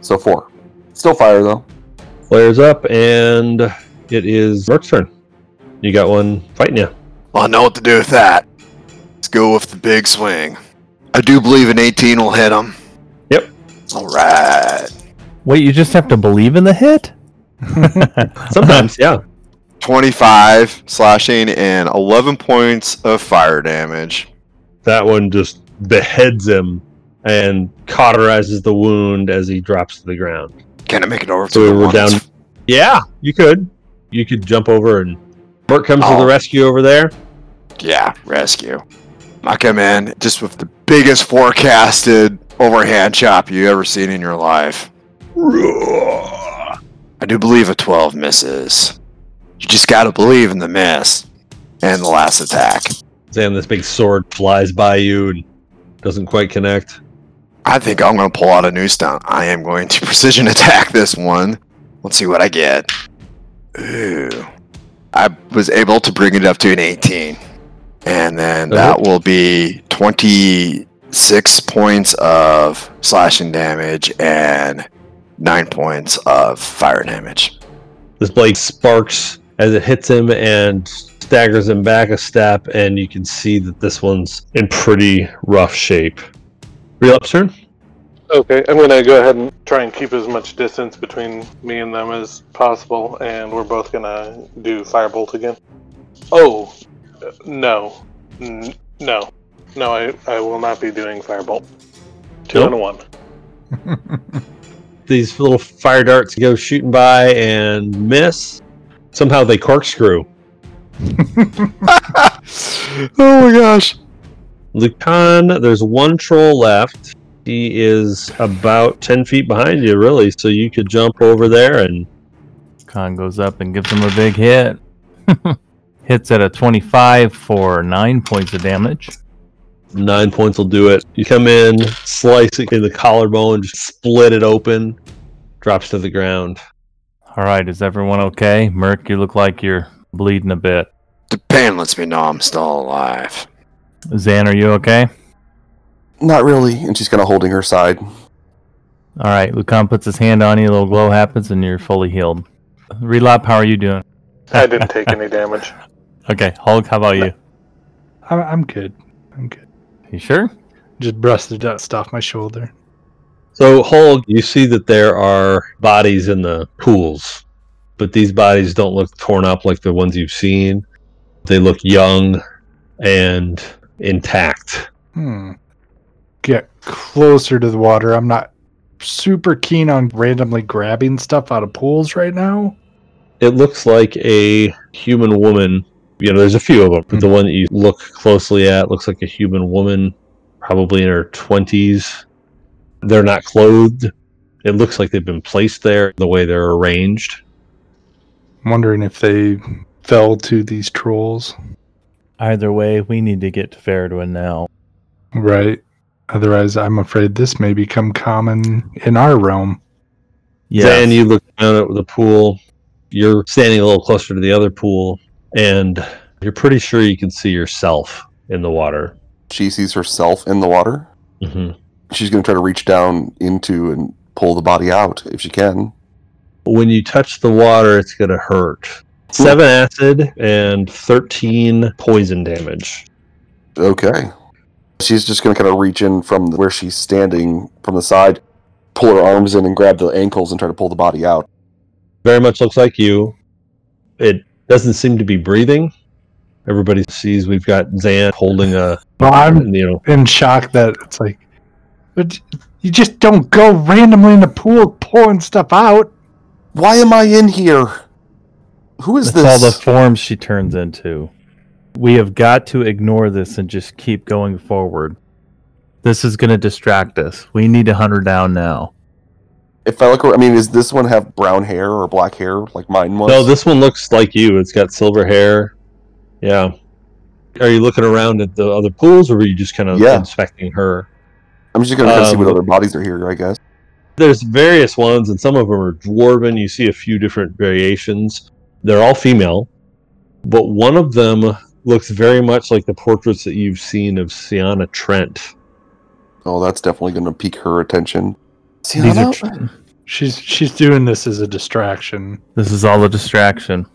So four. Still fire though. Flares up, and it is Merc's turn. You got one fighting you. Well, I know what to do with that. Let's go with the big swing. I do believe an 18 will hit him. Yep. All right. Wait, you just have to believe in the hit? Sometimes, yeah. 25 slashing and 11 points of fire damage. That one just beheads him and cauterizes the wound as he drops to the ground. Can I make it over to So the we're one down. Yeah, you could. You could jump over and Bert comes to Oh. the rescue over there. Yeah, rescue. I come in just with the biggest forecasted overhand chop you ever seen in your life. I do believe a 12 misses. You just gotta believe in the miss. And the last attack. Sam, this big sword flies by you and doesn't quite connect. I think I'm gonna pull out a new stunt. I am going to precision attack this one. Let's see what I get. Ooh. I was able to bring it up to an 18. And then uh-huh. that will be 26 points of slashing damage and 9 points of fire damage. This blade sparks as it hits him and staggers him back a step, and you can see that this one's in pretty rough shape. Real turn. Okay, I'm gonna go ahead and try and keep as much distance between me and them as possible, and we're both gonna do firebolt again. Oh, no, N- no, no, I, I will not be doing firebolt. Two Nope. and a one. These little fire darts go shooting by and miss. Somehow they corkscrew. oh my gosh. Lucan, there's one troll left. He is about 10 feet behind you, really, so you could jump over there and Khan goes up and gives him a big hit. Hits at a 25 for 9 points of damage. nine points will do it. You come in, slice it in the collarbone, just split it open, drops to the ground. All right, is everyone okay? Merc, you look like you're bleeding a bit. The pain lets me know I'm still alive. Zan, are you okay? Not really. And she's kind of holding her side. All right, Lucan puts his hand on you, a little glow happens, and you're fully healed. Relop, how are you doing? I didn't take any damage. Okay, Holg, how about you? I'm, I'm good. I'm good. You sure? Just brushed the dust off my shoulder. So, Holg, you see that there are bodies in the pools, but these bodies don't look torn up like the ones you've seen. They look young and intact. Hmm. Get closer to the water. I'm not super keen on randomly grabbing stuff out of pools right now. It looks like a human woman. You know, there's a few of them, but the one that you look closely at looks like a human woman, probably in her 20s. They're not clothed. It looks like they've been placed there the way they're arranged. I'm wondering if they fell to these trolls. Either way, we need to get to Feredwen now. Right. Otherwise, I'm afraid this may become common in our realm. Yeah. And you look down at the pool. You're standing a little closer to the other pool, and you're pretty sure you can see yourself in the water. She sees herself in the water. hmm She's going to try to reach down into and pull the body out if she can. When you touch the water, it's going to hurt. Seven acid and 13 poison damage. Okay. She's just going to kind of reach in from where she's standing from the side, pull her arms in and grab the ankles and try to pull the body out. Very much looks like you. It doesn't seem to be breathing. Everybody sees we've got Zan holding a, Well, I'm you know, in shock that it's like, but you just don't go randomly in the pool pulling stuff out. Why am I in here? Who is That's all the forms she turns into. We have got to ignore this and just keep going forward. This is going to distract us. We need to hunt her down now. if I look, I mean, does this one have brown hair or black hair like mine was? No, this one looks like you. It's got silver hair. Yeah. Are you looking around at the other pools, or were you just kind of Yeah. inspecting her? I'm just going to see what um, other bodies are here, I guess. There's various ones, and some of them are dwarven. You see a few different variations. They're all female, but one of them looks very much like the portraits that you've seen of Sienna Trent. Oh, that's definitely going to pique her attention. These are tr- She's she's doing this as a distraction. this is all a distraction.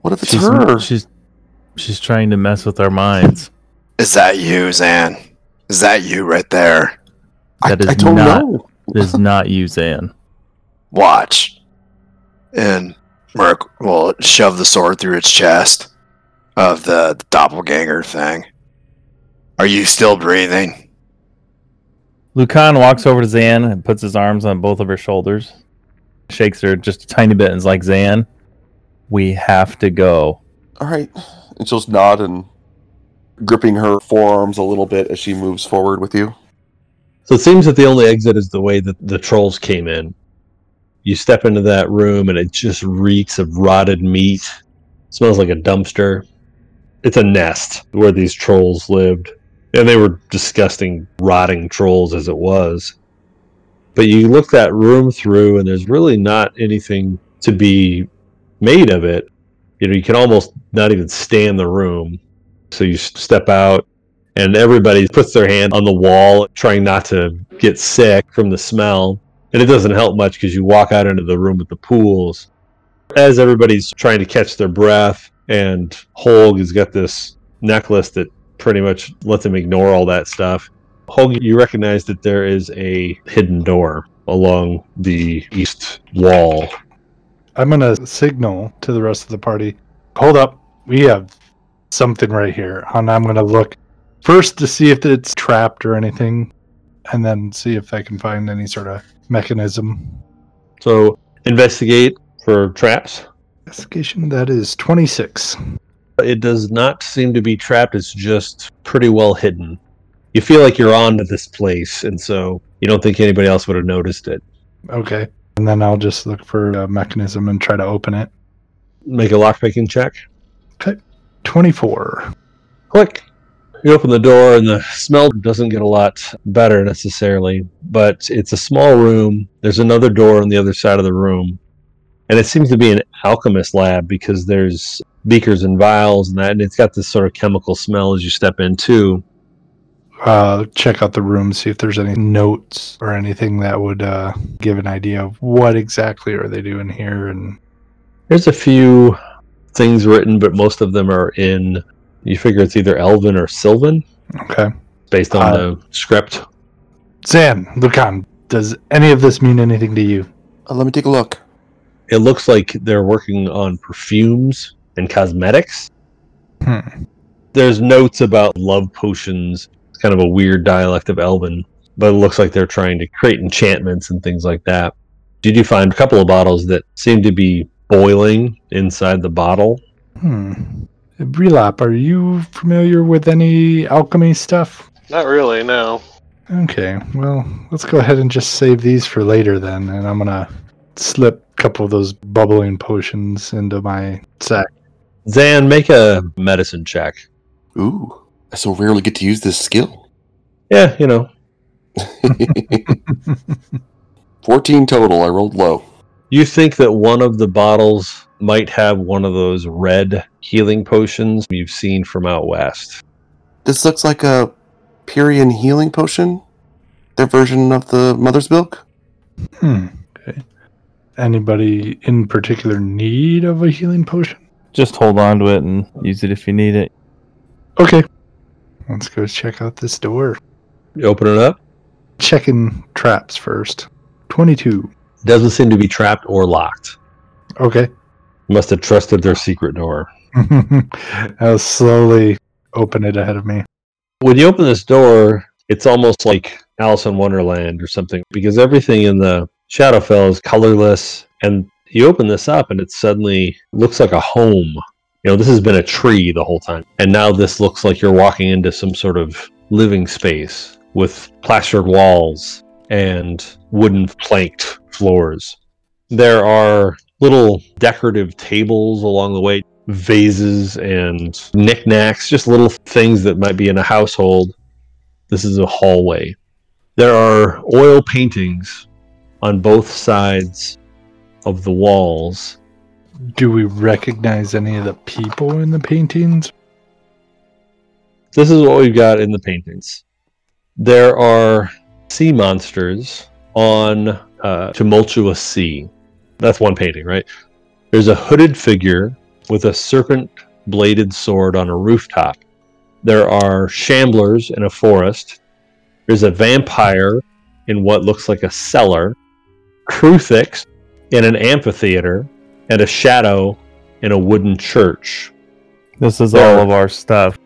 what if it's She's, her? she's she's trying to mess with our minds. Is that you, Zan? Is that you right there? I, That is I don't not- know. Is not you, Zan. Watch. And Merc will shove the sword through its chest of the, the doppelganger thing. Are you still breathing? Lucan walks over to Zan and puts his arms on both of her shoulders, shakes her just a tiny bit, and is like, Zan, we have to go. All right. And she'll just nod and gripping her forearms a little bit as she moves forward with you. So it seems that the only exit is the way that the trolls came in. You step into that room, and it just reeks of rotted meat. smells like a dumpster. It's a nest where these trolls lived. And they were disgusting, rotting trolls as it was. But you look that room through, and there's really not anything to be made of it. You know, you can almost not even stand the room. So you step out, and everybody puts their hand on the wall, trying not to get sick from the smell. And it doesn't help much because you walk out into the room with the pools. As everybody's trying to catch their breath, and Holg has got this necklace that pretty much lets him ignore all that stuff. Holg, you recognize that there is a hidden door along the east wall. I'm gonna signal to the rest of the party. Hold up, we have something right here, and I'm gonna look first to see if it's trapped or anything, and then see if I can find any sort of mechanism. So investigate for traps. Investigation that is 26. It does not seem to be trapped. It's just pretty well hidden. You feel like you're on to this place, and so you don't think anybody else would have noticed it. Okay, and then I'll just look for a mechanism and try to open it. Make a lockpicking check. Okay, 24. Click. You open the door, and the smell doesn't get a lot better necessarily, but it's a small room. There's another door on the other side of the room, and it seems to be an alchemist lab because there's beakers and vials and that, and it's got this sort of chemical smell as you step in too. uh, check out the room, see if there's any notes or anything that would uh, give an idea of what exactly are they doing here. And There's a few things written, but most of them are in. You figure it's either Elven or Sylvan, okay, based on Uh, the script. Zan, Lucan, does any of this mean anything to you? Uh, let me take a look. It looks like they're working on perfumes and cosmetics. Hmm. There's notes about love potions. It's kind of a weird dialect of Elven, but it looks like they're trying to create enchantments and things like that. Did you find a couple of bottles that seem to be boiling inside the bottle? Hmm. Relop, are you familiar with any alchemy stuff? Not really, no. Okay, well, let's go ahead and just save these for later then, and I'm gonna slip a couple of those bubbling potions into my sack. Zan, make a medicine check. Ooh, I so rarely get to use this skill. Yeah, you know, 14 total. I rolled low. You think that one of the bottles might have one of those red healing potions you've seen from out west. This looks like a Pyrian healing potion. Their version of the mother's milk. Hmm. Okay. Anybody in particular need of a healing potion? Just hold on to it and use it if you need it. Okay. Let's go check out this door. You open it up. Checking traps first. 22. Doesn't seem to be trapped or locked. Okay. Must have trusted their secret door. I'll slowly open it ahead of me. When you open this door, it's almost like Alice in Wonderland or something because everything in the Shadowfell is colorless. And you open this up and it suddenly looks like a home. You know, this has been a tree the whole time. And now this looks like you're walking into some sort of living space with plastered walls and wooden planked floors. There are little decorative tables along the way, vases and knickknacks, just little things that might be in a household. This is a hallway. There are oil paintings on both sides of the walls. Do we recognize any of the people in the paintings? This is what we've got in the paintings. There are sea monsters on a tumultuous sea. That's one painting, right? There's a hooded figure with a serpent bladed sword on a rooftop. There are shamblers in a forest. There's a vampire in what looks like a cellar. Kruthix in an amphitheater. And a shadow in a wooden church. This is There. all of our stuff.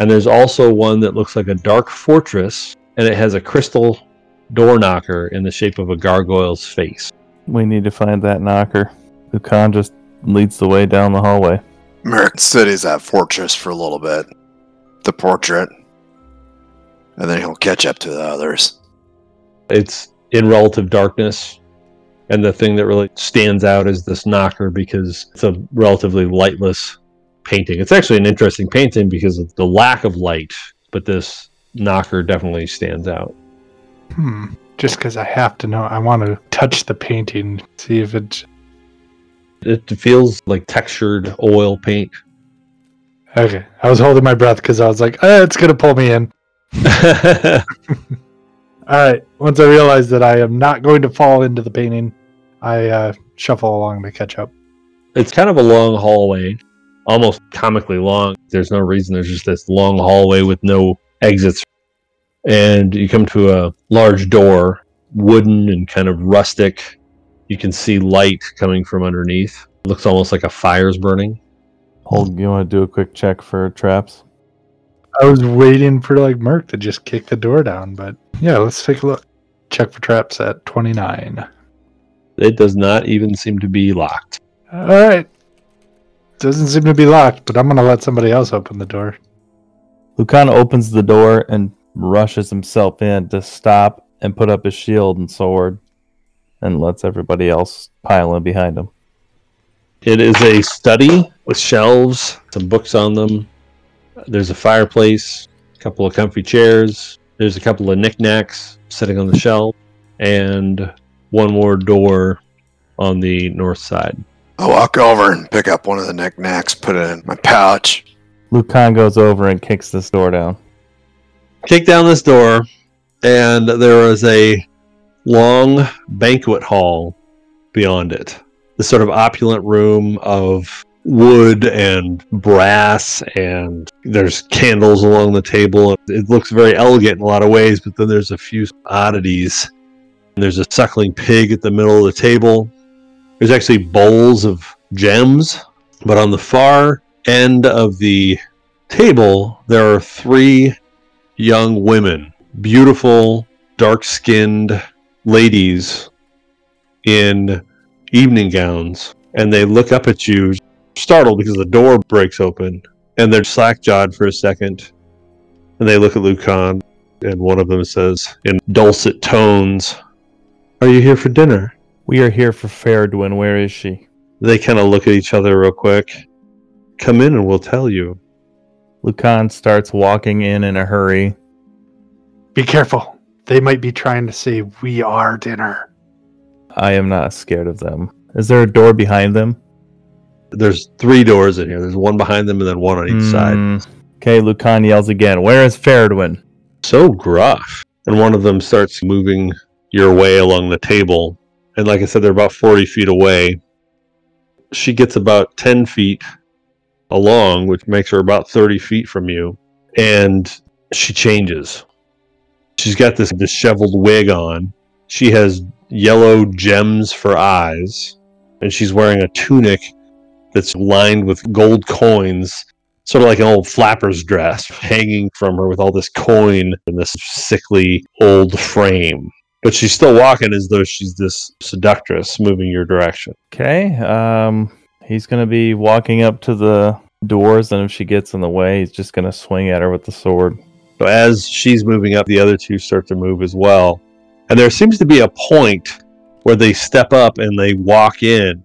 And there's also one that looks like a dark fortress, and it has a crystal door knocker in the shape of a gargoyle's face. We need to find that knocker. Lucan just leads the way down the hallway. Merrick studies that fortress for a little bit. The portrait. And then he'll catch up to the others. It's in relative darkness, and the thing that really stands out is this knocker because it's a relatively lightless painting. It's actually an interesting painting because of the lack of light, but this knocker definitely stands out. Hmm. Just because I have to know, I want to touch the painting, see if it. It feels like textured oil paint. Okay. I was holding my breath because I was like, eh, it's going to pull me in. All right. Once I realize that I am not going to fall into the painting, I uh, shuffle along to catch up. it's kind of a long hallway, almost comically long. There's no reason. There's just this long hallway with no exits. And you come to a large door, wooden and kind of rustic. You can see light coming from underneath. It looks almost like a fire's burning. Holg, you want to do a quick check for traps? I was waiting for like Merc to just kick the door down, but yeah, let's take a look. Check for traps at 29. It does not even seem to be locked. All right. Doesn't seem to be locked, but I'm going to let somebody else open the door. Lucan opens the door and rushes himself in to stop and put up his shield and sword and lets everybody else pile in behind him. It is a study with shelves, some books on them. There's a fireplace, a couple of comfy chairs. There's a couple of knickknacks sitting on the shelf, and one more door on the north side. I'll walk over and pick up one of the knickknacks, put it in my pouch. Lucan goes over and kicks this door down. Kick down this door, and there is a long banquet hall beyond it. This sort of opulent room of wood and brass, and there's candles along the table. It looks very elegant in a lot of ways, but then there's a few oddities. There's a suckling pig at the middle of the table. There's actually bowls of gems, but on the far end of the table, there are three young women, beautiful, dark skinned ladies in evening gowns. And they look up at you, startled because the door breaks open. And they're slack jawed for a second. And they look at Lucan. And one of them says, in dulcet tones, Are you here for dinner? We are here for Feredwen. Where is she? They kind of look at each other real quick. Come in and we'll tell you. Lucan starts walking in in a hurry. Be careful. They might be trying to say we are dinner. I am not scared of them. Is there a door behind them? There's three doors in here. There's one behind them and then one on each side. Mm. Okay, Lucan yells again. Where is Feredwen? So gruff. And one of them starts moving your way along the table. And like I said, they're about 40 feet away. She gets about 10 feet along, which makes her about 30 feet from you. And she changes. She's got this disheveled wig on. She has yellow gems for eyes. And she's wearing a tunic that's lined with gold coins, sort of like an old flapper's dress, hanging from her with all this coin in this sickly old frame. But she's still walking as though she's this seductress moving your direction. Okay. Um, he's gonna be walking up to the doors, and if she gets in the way, he's just gonna swing at her with the sword. So as she's moving up, the other two start to move as well. And there seems to be a point where they step up and they walk in.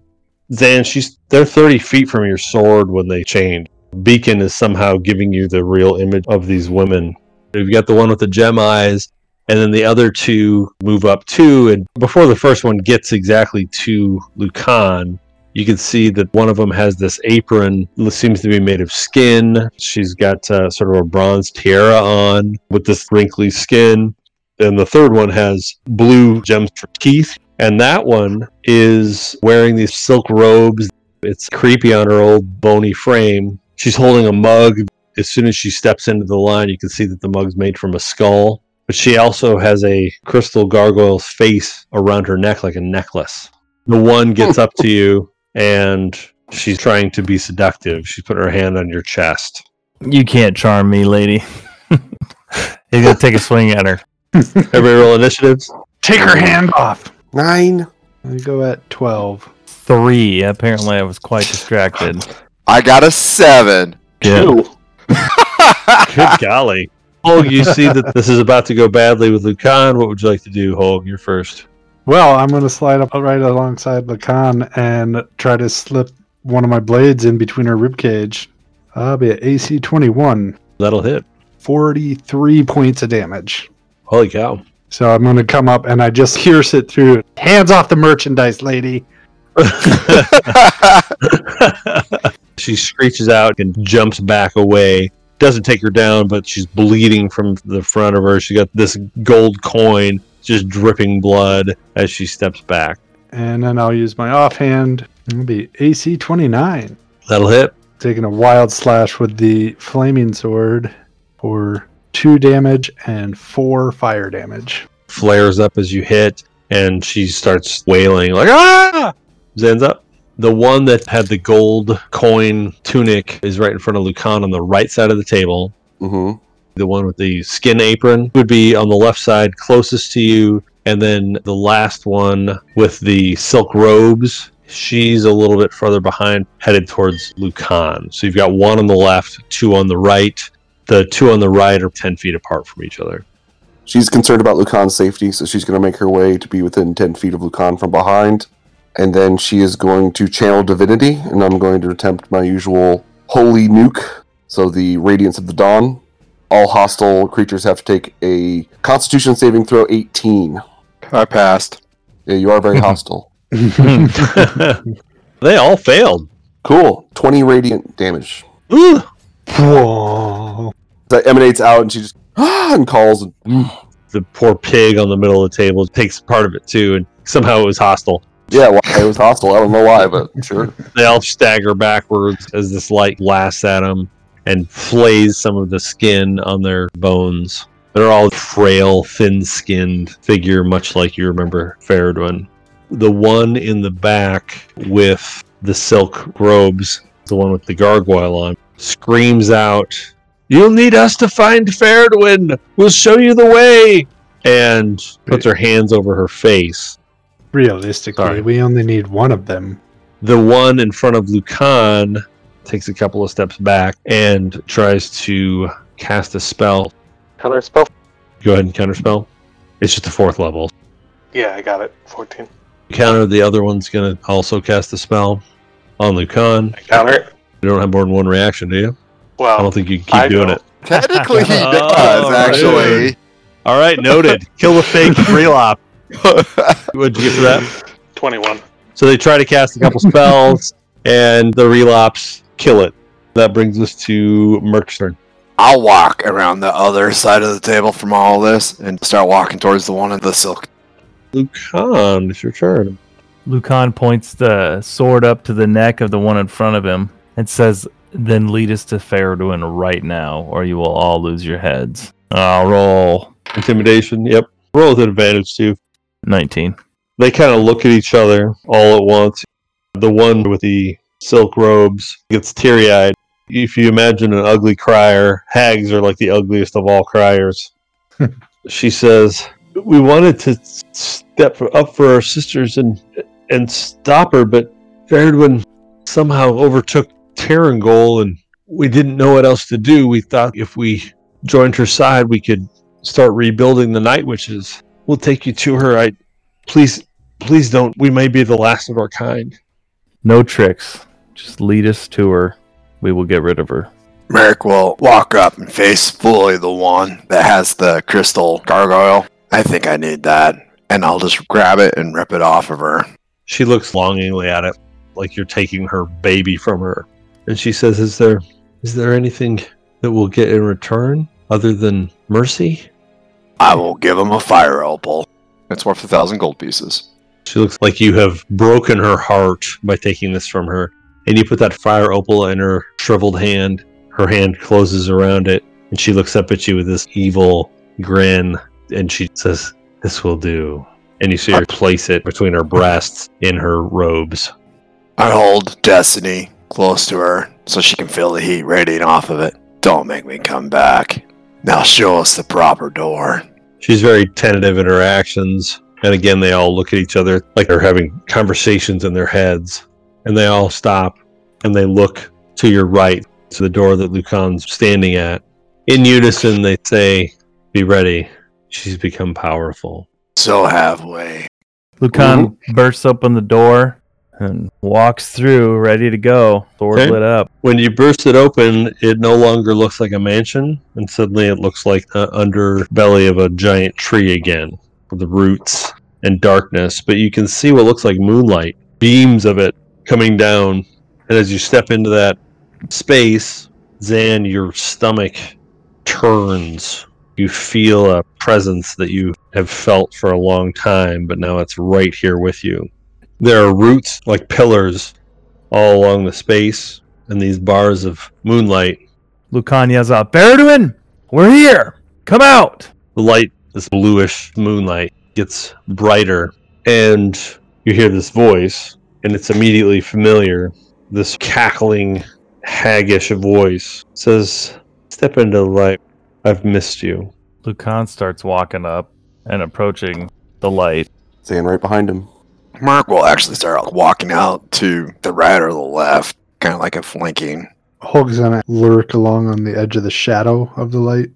Zan, she's they're 30 feet from your sword when they change. Beacon is somehow giving you the real image of these women. You've got the one with the gem eyes, and then the other two move up too. And before the first one gets exactly to Lucan, you can see that one of them has this apron, that seems to be made of skin. She's got uh, sort of a bronze tiara on with this wrinkly skin. And the third one has blue gems for teeth. And that one is wearing these silk robes. It's creepy on her old bony frame. She's holding a mug. As soon as she steps into the line, you can see that the mug's made from a skull. But she also has a crystal gargoyle's face around her neck like a necklace. The one gets up to you and she's trying to be seductive. She's putting her hand on your chest. You can't charm me, lady. he's gonna take a swing at her. Everybody roll initiatives. Take her hand off. Nine. I go at 12. Three. Apparently, I was quite distracted. I got a seven. Good. Good golly. Holg, you see that this is about to go badly with Lucan. What would you like to do, Holg? You're first. Well, I'm going to slide up right alongside Lucan and try to slip one of my blades in between her ribcage. I'll be at AC 21, That'll hit. 43 points of damage. Holy cow. So I'm going to come up and I just pierce it through. Hands off the merchandise, lady. she screeches out and jumps back away. Doesn't take her down, but she's bleeding from the front of her. She got this gold coin just dripping blood as she steps back. And then I'll use my offhand. It'll be AC 29. That'll hit. Taking a wild slash with the flaming sword for two damage and four fire damage. Flares up as you hit, and she starts wailing like ah. Zen's up. The one that had the gold coin tunic is right in front of Lucan on the right side of the table. Mm-hmm. The one with the skin apron would be on the left side closest to you. And then the last one with the silk robes, she's a little bit further behind, headed towards Lucan. So you've got one on the left, two on the right. The two on the right are 10 feet apart from each other. She's concerned about Lucan's safety, so she's going to make her way to be within 10 feet of Lucan from behind. And then she is going to channel divinity, and I'm going to attempt my usual holy nuke. So the Radiance of the Dawn. All hostile creatures have to take a Constitution saving throw 18. I passed. Yeah, you are very hostile. they all failed. Cool. 20 radiant damage. Ooh. Whoa. That emanates out, and she just ah, and calls. And, mm. The poor pig on the middle of the table takes part of it too, and somehow it was hostile. yeah, well, it was hostile. I don't know why, but sure. They all stagger backwards as this light blasts at them and flays some of the skin on their bones. They're all frail, thin-skinned figure, much like you remember Feredwen. The one in the back with the silk robes, the one with the gargoyle on, screams out, You'll need us to find Feredwen! We'll show you the way! And puts her hands over her face. Realistically, Sorry. we only need one of them. The one in front of Lucan takes a couple of steps back and tries to cast a spell. Counter spell. Go ahead and counter spell. It's just a fourth level. Yeah, I got it. 14. Counter, the other one's going to also cast a spell on Lucan. I counter it. You don't have more than one reaction, do you? Well, I don't think you can keep I doing don't. it. Technically, he Oh, does, actually. All right, noted. Kill the fake relop. What'd you get for that? 21. So they try to cast a couple spells, and the relops kill it. That brings us to Merc's turn. I'll walk around the other side of the table from all this and start walking towards the one in the silk. Lucan, it's your turn. Lucan points the sword up to the neck of the one in front of him and says, Then lead us to Feredwen right now, or you will all lose your heads. I'll roll Intimidation, yep. Roll with advantage, too. 19. They kind of look at each other all at once. The one with the silk robes gets teary eyed. If you imagine an ugly crier, hags are like the ugliest of all criers. she says, We wanted to step up for our sisters and and stop her, but Feredwen somehow overtook Terrangol and we didn't know what else to do. We thought if we joined her side, we could start rebuilding the Night Witches. We'll take you to her. I please please don't. We may be the last of our kind. No tricks. Just lead us to her. We will get rid of her. Merrick will walk up and face fully the one that has the crystal gargoyle. I think I need that. And I'll just grab it and rip it off of her. She looks longingly at it, like you're taking her baby from her. And she says, Is there is there anything that we'll get in return other than mercy? I will give him a fire opal. It's worth a thousand gold pieces. She looks like you have broken her heart by taking this from her. And you put that fire opal in her shriveled hand. Her hand closes around it, and she looks up at you with this evil grin. And she says, This will do. And you see her place it between her breasts in her robes. I hold Destiny close to her so she can feel the heat radiating off of it. Don't make me come back. Now show us the proper door. She's very tentative in her actions. And again, they all look at each other like they're having conversations in their heads. And they all stop and they look to your right, to the door that Lucan's standing at. In unison, they say, Be ready. She's become powerful. So have we. Lucan bursts open the door and walks through, ready to go. Sword Okay. lit up. When you burst it open, it no longer looks like a mansion, and suddenly it looks like the underbelly of a giant tree again, with the roots and darkness. But you can see what looks like moonlight, beams of it coming down. And as you step into that space, Zan, your stomach turns. You feel a presence that you have felt for a long time, but now it's right here with you. There are roots like pillars all along the space and these bars of moonlight. Lucan yells out, Feredwen, we're here. Come out. The light, this bluish moonlight, gets brighter, and you hear this voice, and it's immediately familiar. This cackling, haggish voice says, Step into the light. I've missed you. Lucan starts walking up and approaching the light. Saying right behind him. Mark will actually start walking out to the right or the left, kind of like a flanking. Holg's gonna lurk along on the edge of the shadow of the light.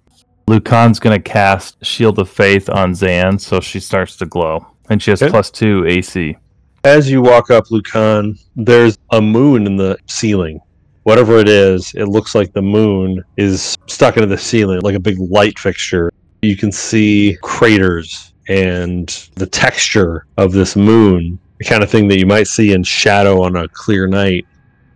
Lucan's gonna cast Shield of Faith on Zan, so she starts to glow, and she has Okay. plus two AC. As you walk up, Lucan, there's a moon in the ceiling. Whatever it is, it looks like the moon is stuck into the ceiling, like a big light fixture. You can see craters and the texture of this moon, the kind of thing that you might see in shadow on a clear night.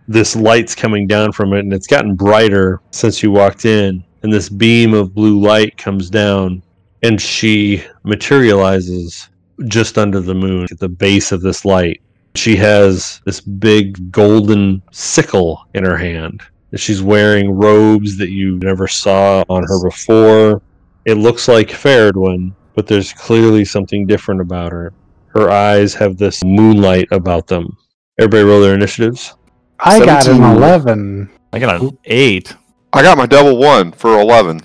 This light's coming down from it, and it's gotten brighter since you walked in. And and this beam of blue light comes down, and she materializes just under the moon at the base of this light. She has this big golden sickle in her hand. She's wearing robes that you never saw on her before. It looks like Feredwen, but there's clearly something different about her. Her eyes have this moonlight about them. Everybody roll their initiatives. I got an 11. I got an eight. I got my double one for 11.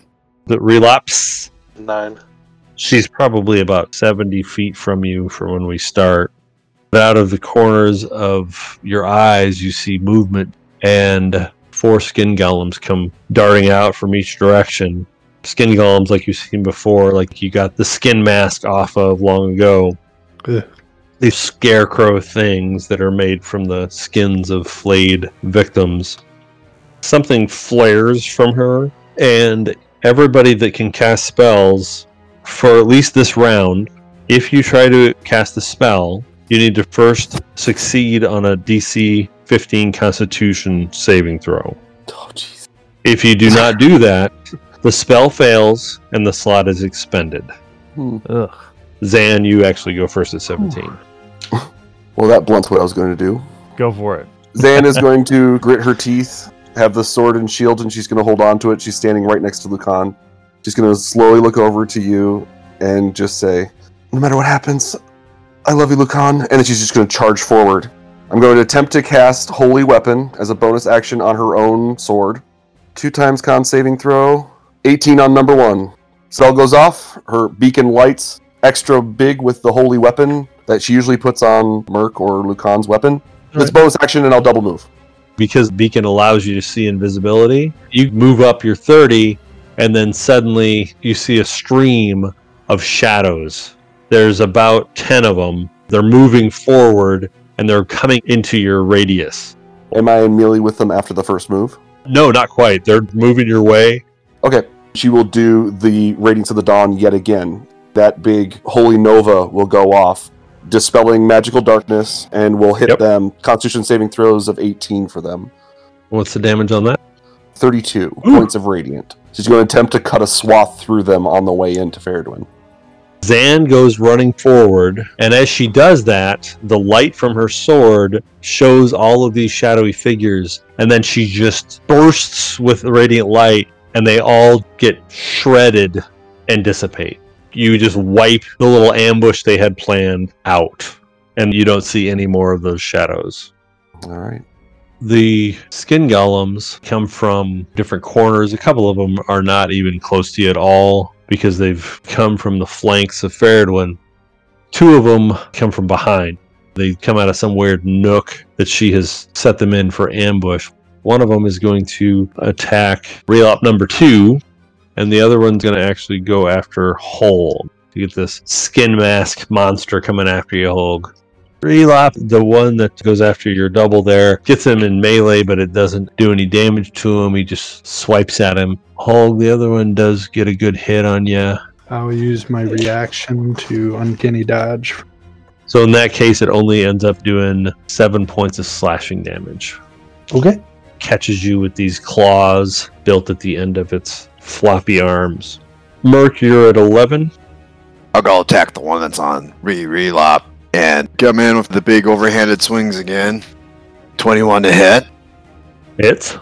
The relapse Nine. She's probably about 70 feet from you for when we start. But out of the corners of your eyes, you see movement, and four skin golems come darting out from each direction. Skin golems, like you've seen before, like you got the skin mask off of long ago. Ugh. These scarecrow things that are made from the skins of flayed victims. Something flares from her, and everybody that can cast spells for at least this round, if you try to cast a spell, you need to first succeed on a DC 15 Constitution saving throw. Oh, jeez. If you do not do that, the spell fails and the slot is expended. Hmm. Ugh. Zan, you actually go first at 17. Well, that blunts what I was going to do. Go for it. Zan is going to grit her teeth, have the sword and shield, and she's going to hold on to it. She's standing right next to Lucan. She's going to slowly look over to you and just say, No matter what happens, I love you, Lucan. And then she's just going to charge forward. I'm going to attempt to cast Holy Weapon as a bonus action on her own sword. Two times con saving throw. 18 on number one. Spell goes off. Her beacon lights extra big with the Holy Weapon that she usually puts on Merc or Lucan's weapon. It's bonus action, and I'll double move. Because Beacon allows you to see invisibility, you move up your 30, and then suddenly you see a stream of shadows. There's about 10 of them. They're moving forward, and they're coming into your radius. Am I in melee with them after the first move? No, not quite. They're moving your way. Okay. She will do the Radiance of the Dawn yet again. That big Holy Nova will go off, dispelling magical darkness, and will hit Yep. them. Constitution saving throws of 18 for them. What's the damage on that? 32 points of Radiant. She's going to attempt to cut a swath through them on the way into Feredwen. Zan goes running forward, and as she does that, the light from her sword shows all of these shadowy figures, and then she just bursts with radiant light, and they all get shredded and dissipate. You just wipe the little ambush they had planned out, and you don't see any more of those shadows. All right. The skin golems come from different corners. A couple of them are not even close to you at all because they've come from the flanks of Feredwen. Two of them come from behind. They come out of some weird nook that she has set them in for ambush. One of them is going to attack Relop number two, and the other one's going to actually go after Hole to get this skin mask monster coming after you, Holg. Relop, the one that goes after your double there, gets him in melee, but it doesn't do any damage to him. He just swipes at him. Holg, the other one does get a good hit on you. I'll use my reaction to uncanny dodge. So in that case, it only ends up doing seven points of slashing damage. Okay. Catches you with these claws built at the end of its floppy arms. Merc, you're at 11. I'll go attack the one that's on re relop and come in with the big overhanded swings again. 21 to hit, Hits.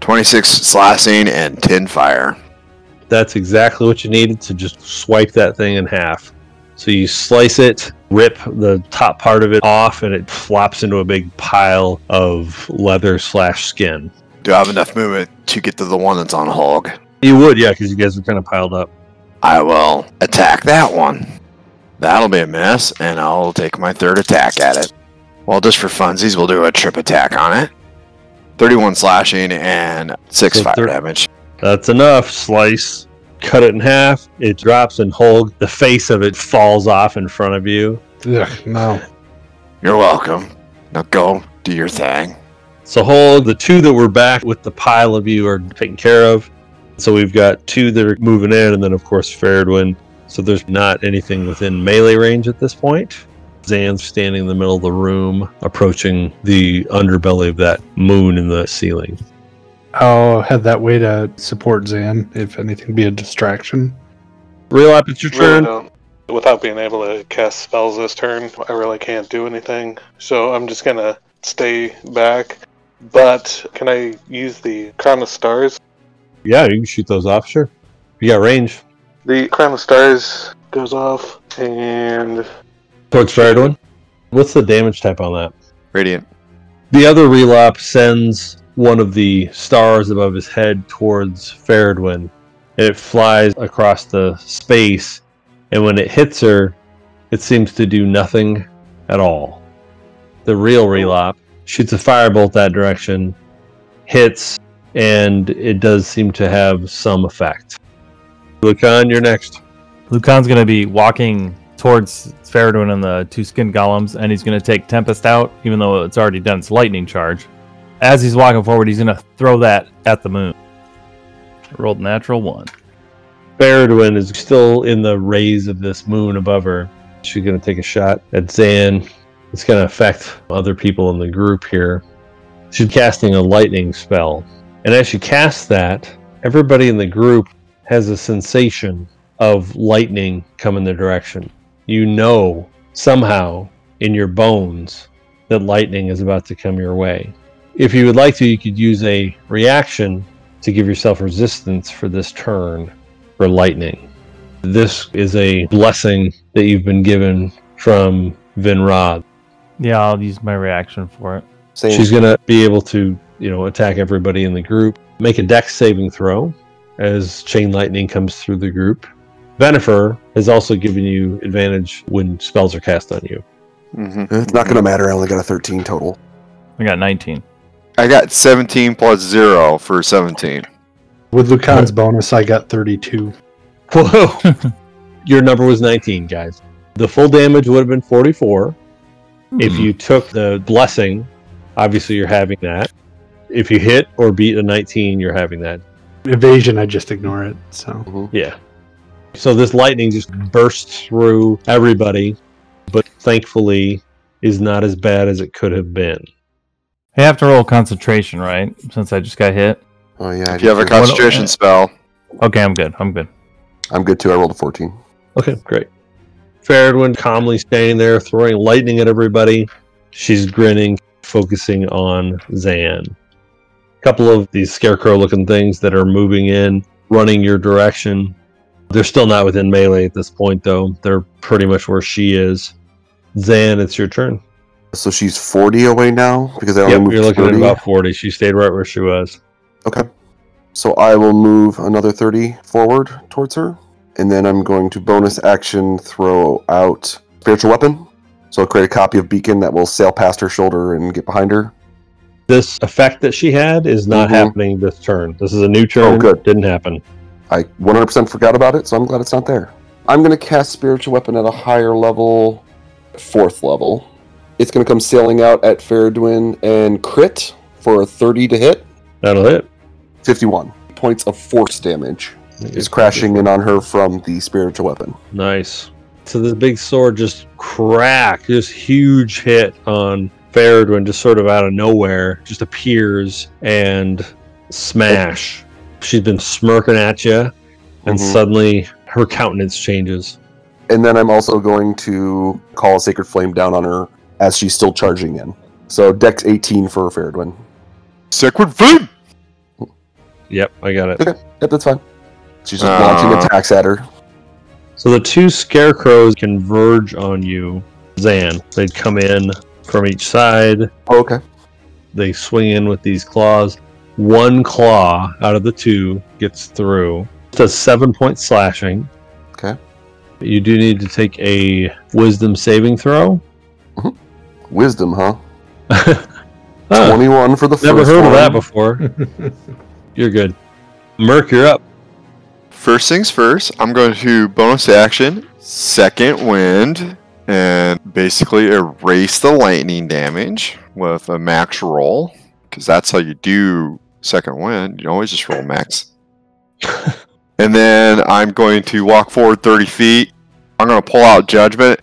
26 slashing, and 10 fire. That's exactly what you needed to just swipe that thing in half. So you slice it, rip the top part of it off, and it flops into a big pile of leather slash skin. Do I have enough movement to get to the one that's on Holg? You would, yeah, because you guys are kind of piled up. I will attack that one. That'll be a miss, and I'll take my third attack at it. Well, just for funsies, we'll do a trip attack on it. 31 slashing and 6 So fire thir- damage. That's enough. Slice. Cut it in half. It drops and Holg. The face of it falls off in front of you. Ugh, no. You're welcome. Now go do your thing. So Holg, the two that were back with the pile of you are taken care of. So we've got two that are moving in, and then of course Feredwen. So there's not anything within melee range at this point. Zan's standing in the middle of the room, approaching the underbelly of that moon in the ceiling. I'll head that way to support Zan if anything be a distraction. Relop, it's your turn. don't. Without being able to cast spells this turn, I really can't do anything. So I'm just gonna stay back. But can I use the Crown of Stars? Yeah, you can shoot those off, sure. You got range. The Crown of Stars goes off, and Towards Feredwen. What's the damage type on that? Radiant. The other relop sends one of the stars above his head towards Feredwen. And it flies across the space, and when it hits her, it seems to do nothing at all. The real relop shoots a firebolt that direction, hits, and it does seem to have some effect. Lucan, you're next. Lucan's going to be walking towards Feredwen and the two skin golems, and he's going to take Tempest out, even though it's already done its lightning charge. As he's walking forward, he's going to throw that at the moon. Rolled natural one. Feredwen is still in the rays of this moon above her. She's going to take a shot at Zan. It's going to affect other people in the group here. She's casting a lightning spell. And as she casts that, everybody in the group has a sensation of lightning come in their direction. You know somehow in your bones that lightning is about to come your way. If you would like to, you could use a reaction to give yourself resistance for this turn for lightning. This is a blessing that you've been given from Vinrod. Yeah, I'll use my reaction for it. Same. She's going to be able to, you know, attack everybody in the group. Make a dex saving throw as chain lightning comes through the group. Venifer has also given you advantage when spells are cast on you. hmm It's not going to matter. I only got a 13 total. I got 19. I got 17 plus 0 for 17. With Lucan's bonus, I got 32. Whoa! Your number was 19, guys. The full damage would have been 44. If you took the blessing, obviously you're having that. If you hit or beat a 19, you're having that. Evasion, I just ignore it. So mm-hmm. Yeah. So this lightning just bursts through everybody, but thankfully is not as bad as it could have been. I have to roll concentration, right? Since I just got hit. Oh, yeah. If you have a did too. concentration spell, Okay, I'm good. I'm good. I'm good too. I rolled a 14. Okay, great. Feredwen calmly standing there, throwing lightning at everybody. She's grinning, focusing on Zan. Couple of these scarecrow looking things that are moving in, running your direction. They're still not within melee at this point, though. They're pretty much where she is. Zan, it's your turn. So she's 40 away now because I only Yep, moved you're looking 30. at about 40. She stayed right where she was. Okay. So I will move another 30 forward towards her. And then I'm going to bonus action throw out spiritual weapon. So I'll create a copy of Beacon that will sail past her shoulder and get behind her. This effect that she had is not Mhm. happening this turn. This is a new turn. Oh, good. Didn't happen. I 100% forgot about it, so I'm glad it's not there. I'm going to cast spiritual weapon at a higher level, fourth level. It's going to come sailing out at Feredwen and crit for a 30 to hit, That'll hit. 51 points of force damage. Is crashing in on her from the spiritual weapon. Nice. So this big sword just crack, this huge hit on Feredwen, just sort of out of nowhere, just appears and smash. She's been smirking at you, and Mhm. suddenly her countenance changes. And then I'm also going to call a sacred flame down on her as she's still charging in. So Dex 18 for Feredwen. Sacred Flame! Yep, I got it. Okay, yep, that's fine. She's just Uh. launching attacks at her. So the two scarecrows converge on you, Zan. They'd come in from each side. Oh, okay. They swing in with these claws. One claw out of the two gets through. It does seven point slashing. Okay. You do need to take a wisdom saving throw. Mm-hmm. Wisdom, huh? Huh, 21 for the first never heard of that one. before. You're good. Merc, you're up. First things first, I'm going to bonus action, second wind, and basically erase the lightning damage with a max roll. Because that's how you do second wind. You always just roll max. and then I'm going to walk forward 30 feet. I'm going to pull out judgment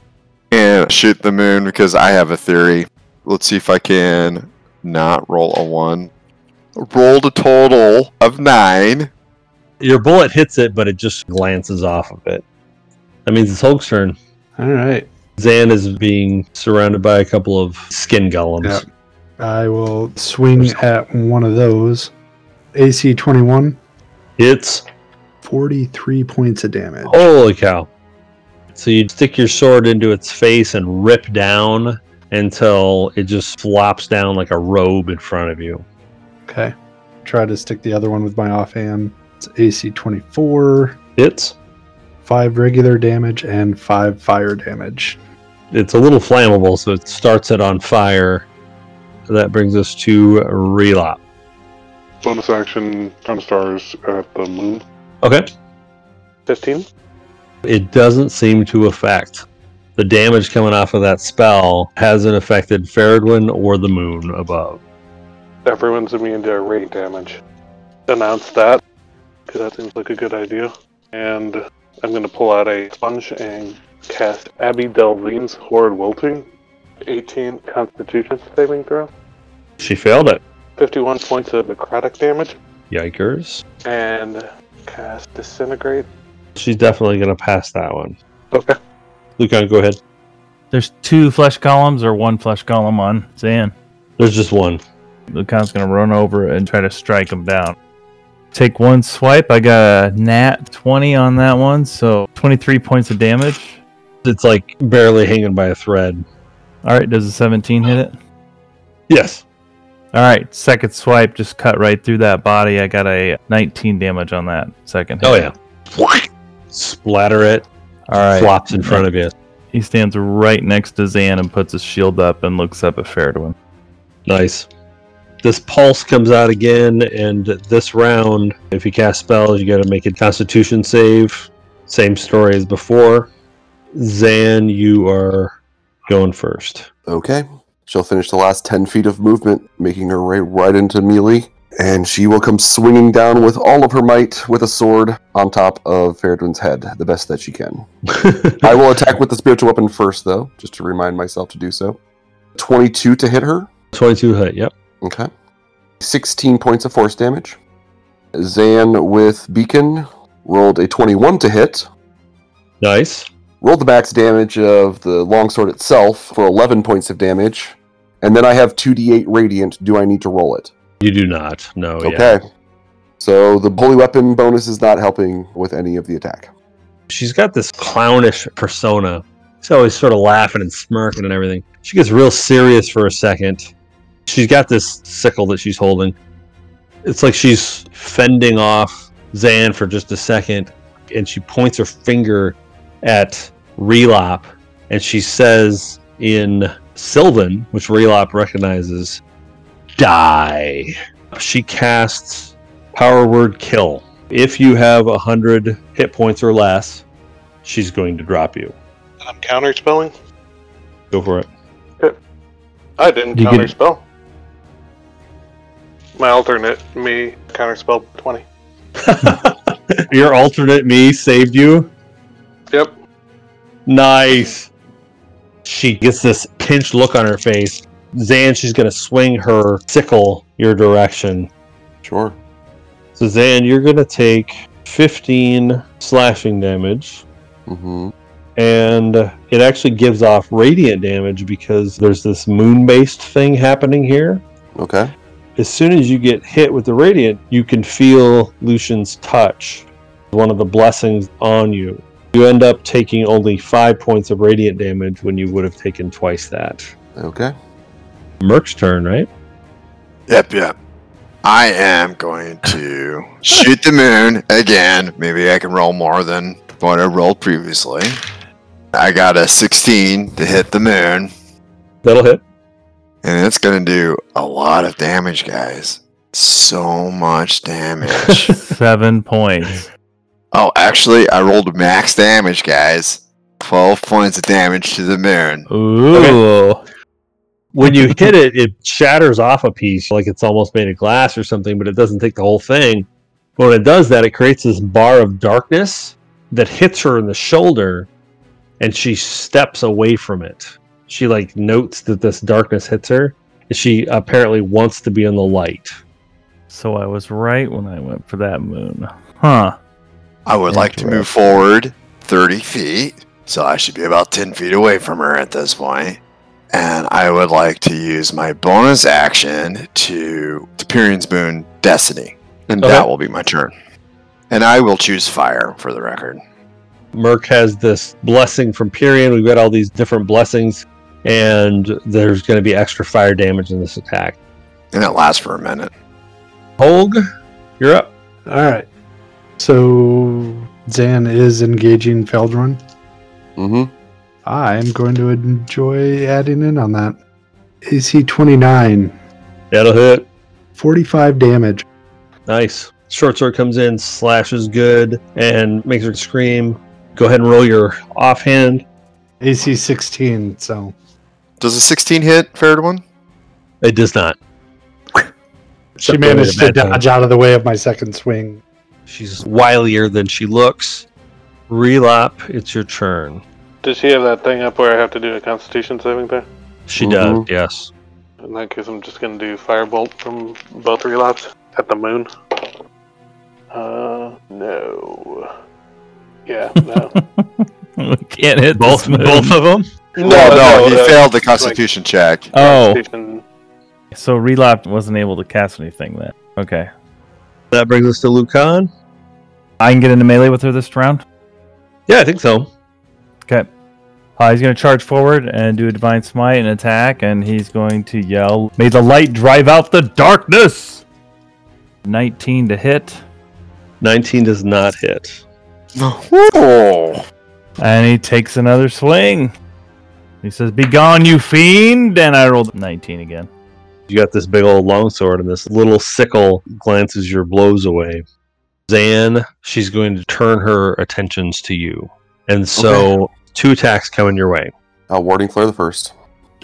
and shoot the moon because I have a theory. Let's see if I can not roll a one. rolled a total of nine. Your bullet hits it, but it just glances off of it. That means it's Holg's turn. All right. Zan is being surrounded by a couple of skin golems. I will swing at one of those. AC 21, It's 43 points of damage. holy cow. So you stick your sword into its face and rip down until it just flops down like a robe in front of you. Okay. Try to stick the other one with my offhand. It's AC 24, It's 5 regular damage, and 5 fire damage. It's a little flammable, so it starts it on fire. That brings us to Relop. Bonus action, ton stars at the moon. Okay. 15. It doesn't seem to affect. The damage coming off of that spell hasn't affected Feredwen or the moon above. Everyone's immune to radiant damage. Announce that, because that seems like a good idea. And I'm going to pull out a sponge and cast Abi-Dalzim's Horrid Wilting. 18 Constitution saving throw. She failed it. 51 points of necrotic damage. Yikers. And cast Disintegrate. She's definitely going to pass that one. Okay. Lucan, go ahead. There's two flesh columns or one flesh column on Zan. There's just one. Lucan's gonna run over and try to strike him down. Take one swipe. I got a nat 20 on that one, so 23 points of damage. It's like barely hanging by a thread. All right, does a 17 hit it? Yes. All right, second swipe just cut right through that body. I got a 19 damage on that second. Hit. Oh, yeah. Splatter it, All right. flops in front of you. He stands right next to Zan and puts his shield up and looks up at Feredwen. Nice. This pulse comes out again, and this round, if you cast spells, you got to make a Constitution save. Same story as before. Zan, you are going first. Okay. She'll finish the last 10 feet of movement, making her way right into melee. And she will come swinging down with all of her might with a sword on top of Feredwen's head, the best that she can. I will attack with the spiritual weapon first, though, just to remind myself to do so. 22 to hit her. 22 hit, yep. Okay. 16 points of force damage. Zan with Beacon rolled a 21 to hit. Nice. Rolled the max damage of the longsword itself for 11 points of damage. And then I have 2d8 radiant. Do I need to roll it? You do not. No. yeah. Okay. So the holy weapon bonus is not helping with any of the attack. She's got this clownish persona. She's always sort of laughing and smirking and everything. She gets real serious for a second. She's got this sickle that she's holding. It's like she's fending off Zan for just a second, and she points her finger at Relop, and she says in Sylvan, which Relop recognizes, Die. She casts Power Word Kill. If you have a hundred hit points or less, she's going to drop you. I'm counter spelling. Go for it. I didn't You get- counter spell. My alternate me counter spell 20. Your alternate me saved you. Yep. Nice. She gets this pinched look on her face. Zan, she's going to swing her sickle your direction. Sure. So, Zan, you're going to take 15 slashing damage. hmm And it actually gives off radiant damage because there's this moon based thing happening here. Okay. as soon as you get hit with the radiant, you can feel Lucian's touch, one of the blessings on you. You end up taking only five points of radiant damage when you would have taken twice that. Okay. Merc's turn, right? Yep, yep. I am going to shoot the moon again. Maybe I can roll more than what I rolled previously. I got a 16 to hit the moon, That'll hit. and it's going to do a lot of damage, guys. So much damage. Seven points. Oh, actually, I rolled max damage, guys. 12 points of damage to the moon. Ooh. When you hit it, it shatters off a piece like it's almost made of glass or something, but it doesn't take the whole thing. But when it does that, it creates this bar of darkness that hits her in the shoulder, and she steps away from it. She like notes that this darkness hits her, and she apparently wants to be in the light. So I was right when I went for that moon. Huh. I would like to move forward 30 feet, so I should be about 10 feet away from her at this point. And I would like to use my bonus action to Teperian's Moon Destiny. And Okay. that will be my turn. And I will choose fire for the record. Merc has this blessing from Pyrian. We've got all these different blessings, and there's going to be extra fire damage in this attack. And it lasts for a minute. Holg, you're up. All right. So Zan is engaging Feldrun. Mm-hmm. I'm going to enjoy adding in on that. AC 29, That'll hit. 45 damage. Nice. Short sword comes in, slashes good, and makes her scream. Go ahead and roll your offhand. AC 16, so Does a 16 hit, fair one? It does not. she Except managed to the bad time. dodge out of the way of my second swing. She's wilier than she looks. Relop, it's your turn. Does she have that thing up where I have to do a Constitution saving throw? She Mhm. does, yes. In that case, I'm just gonna do Firebolt from both relops at the moon. Uh, no. Yeah, no. we can't hit Both, this moon. both of them. No, no, he uh, failed the like Constitution check. Oh, Constitution- so Relop wasn't able to cast anything then. Okay. That brings us to Lucan. I can get into melee with her this round? Yeah, I think so. Okay. Uh, he's going to charge forward and do a divine smite and attack, and he's going to yell, "May the light drive out the darkness!" 19 to hit, 19 does not hit. Oh, and he takes another swing. He says, "Begone, you fiend!" And I rolled 19 again. You got this big old longsword, and this little sickle glances your blows away. Zan, she's going to turn her attentions to you. And so two attacks coming your way. Uh, warding flare the first.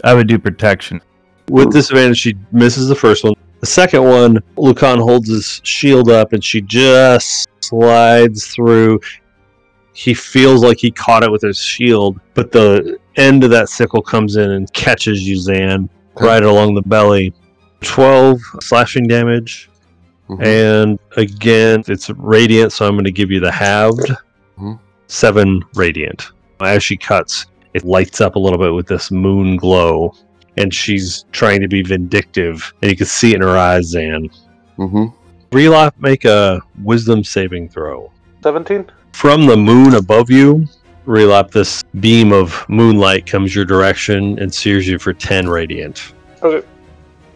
I would do protection. With disadvantage, she misses the first one. The second one, Lucan holds his shield up and she just slides through. He feels like he caught it with his shield, but the end of that sickle comes in and catches you, Zan, right along the belly. 12 slashing damage. Mhm. And again, it's radiant, so I'm going to give you the halved. Mhm. Seven radiant. As she cuts, it lights up a little bit with this moon glow and she's trying to be vindictive, and you can see it in her eyes, Zan. Mm-hmm. Relop, make a wisdom saving throw. 17? From the moon above you, Relop, this beam of moonlight comes your direction and sears you for 10 radiant. Okay.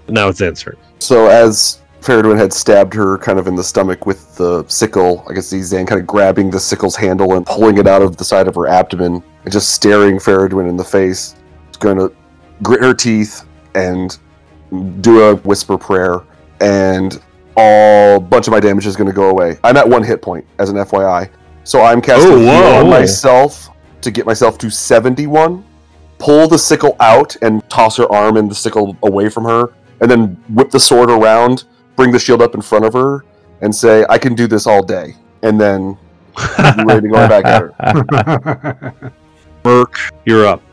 Now it's answered. So as Feredwen had stabbed her kind of in the stomach with the sickle, I guess Zan kind of grabbing the sickle's handle and pulling it out of the side of her abdomen and just staring Feredwen in the face. She's going to grit her teeth and do a whisper prayer, and all bunch of my damage is going to go away. I'm at one hit point as an FYI, so I'm casting Oh, heal on myself to get myself to 71. Pull the sickle out and toss her arm and the sickle away from her, and then whip the sword around, bring the shield up in front of her, and say, "I can do this all day," and then be ready to go back at her. Merc, you're up.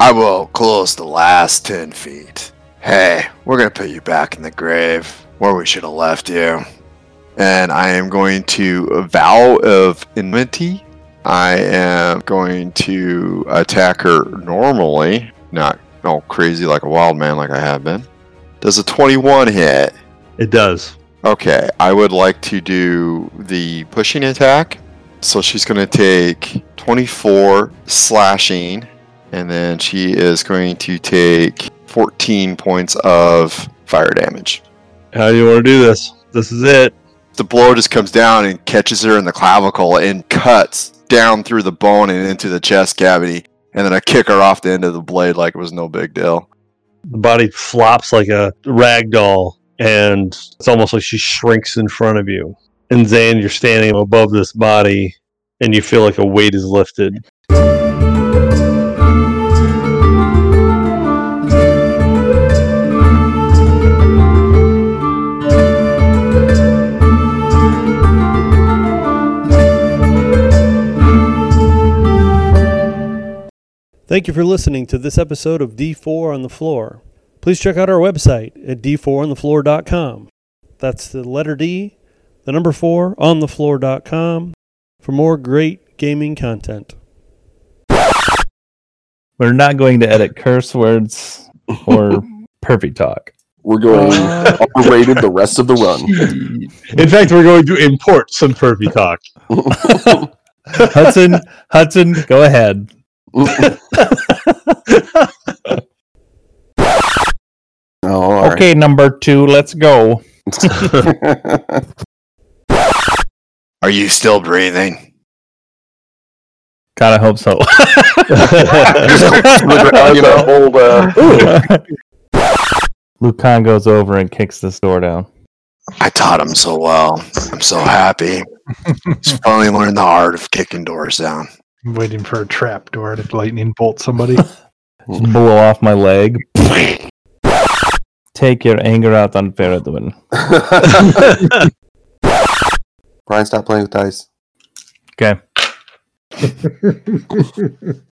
I will close the last 10 feet. Hey, we're going to put you back in the grave where we should have left you. And I am going to vow of enmity. I am going to attack her normally, not all crazy like a wild man like I have been. Does a 21 hit? It does. Okay, I would like to do the pushing attack. So she's going to take 24 slashing, and then she is going to take 14 points of fire damage. How do you want to do this? This is it. The blow just comes down and catches her in the clavicle and cuts down through the bone and into the chest cavity. And then I kick her off the end of the blade like it was no big deal. The body flops like a rag doll, and it's almost like she shrinks in front of you. And Zan, you're standing above this body, and you feel like a weight is lifted. Thank you for listening to this episode of D4 on the Floor. Please check out our website at d4onthefloor.com. That's the letter D, the number four, on the floor.com for more great gaming content. We're not going to edit curse words or perfect talk. We're going R-rated the rest of the run. In fact, we're going to import some pervy talk. Hudson, Hudson, go ahead. Oh, all right. Okay, number two, let's go. Are you still breathing? Gotta hope so. you know, old, uh, Lucan goes over and kicks this door down. I taught him so well. I'm so happy. He's finally learned the art of kicking doors down. I'm waiting for a trap door to lightning bolt somebody. Just blow off my leg. Take your anger out on Feredwen. Brian, stop playing with dice. Okay.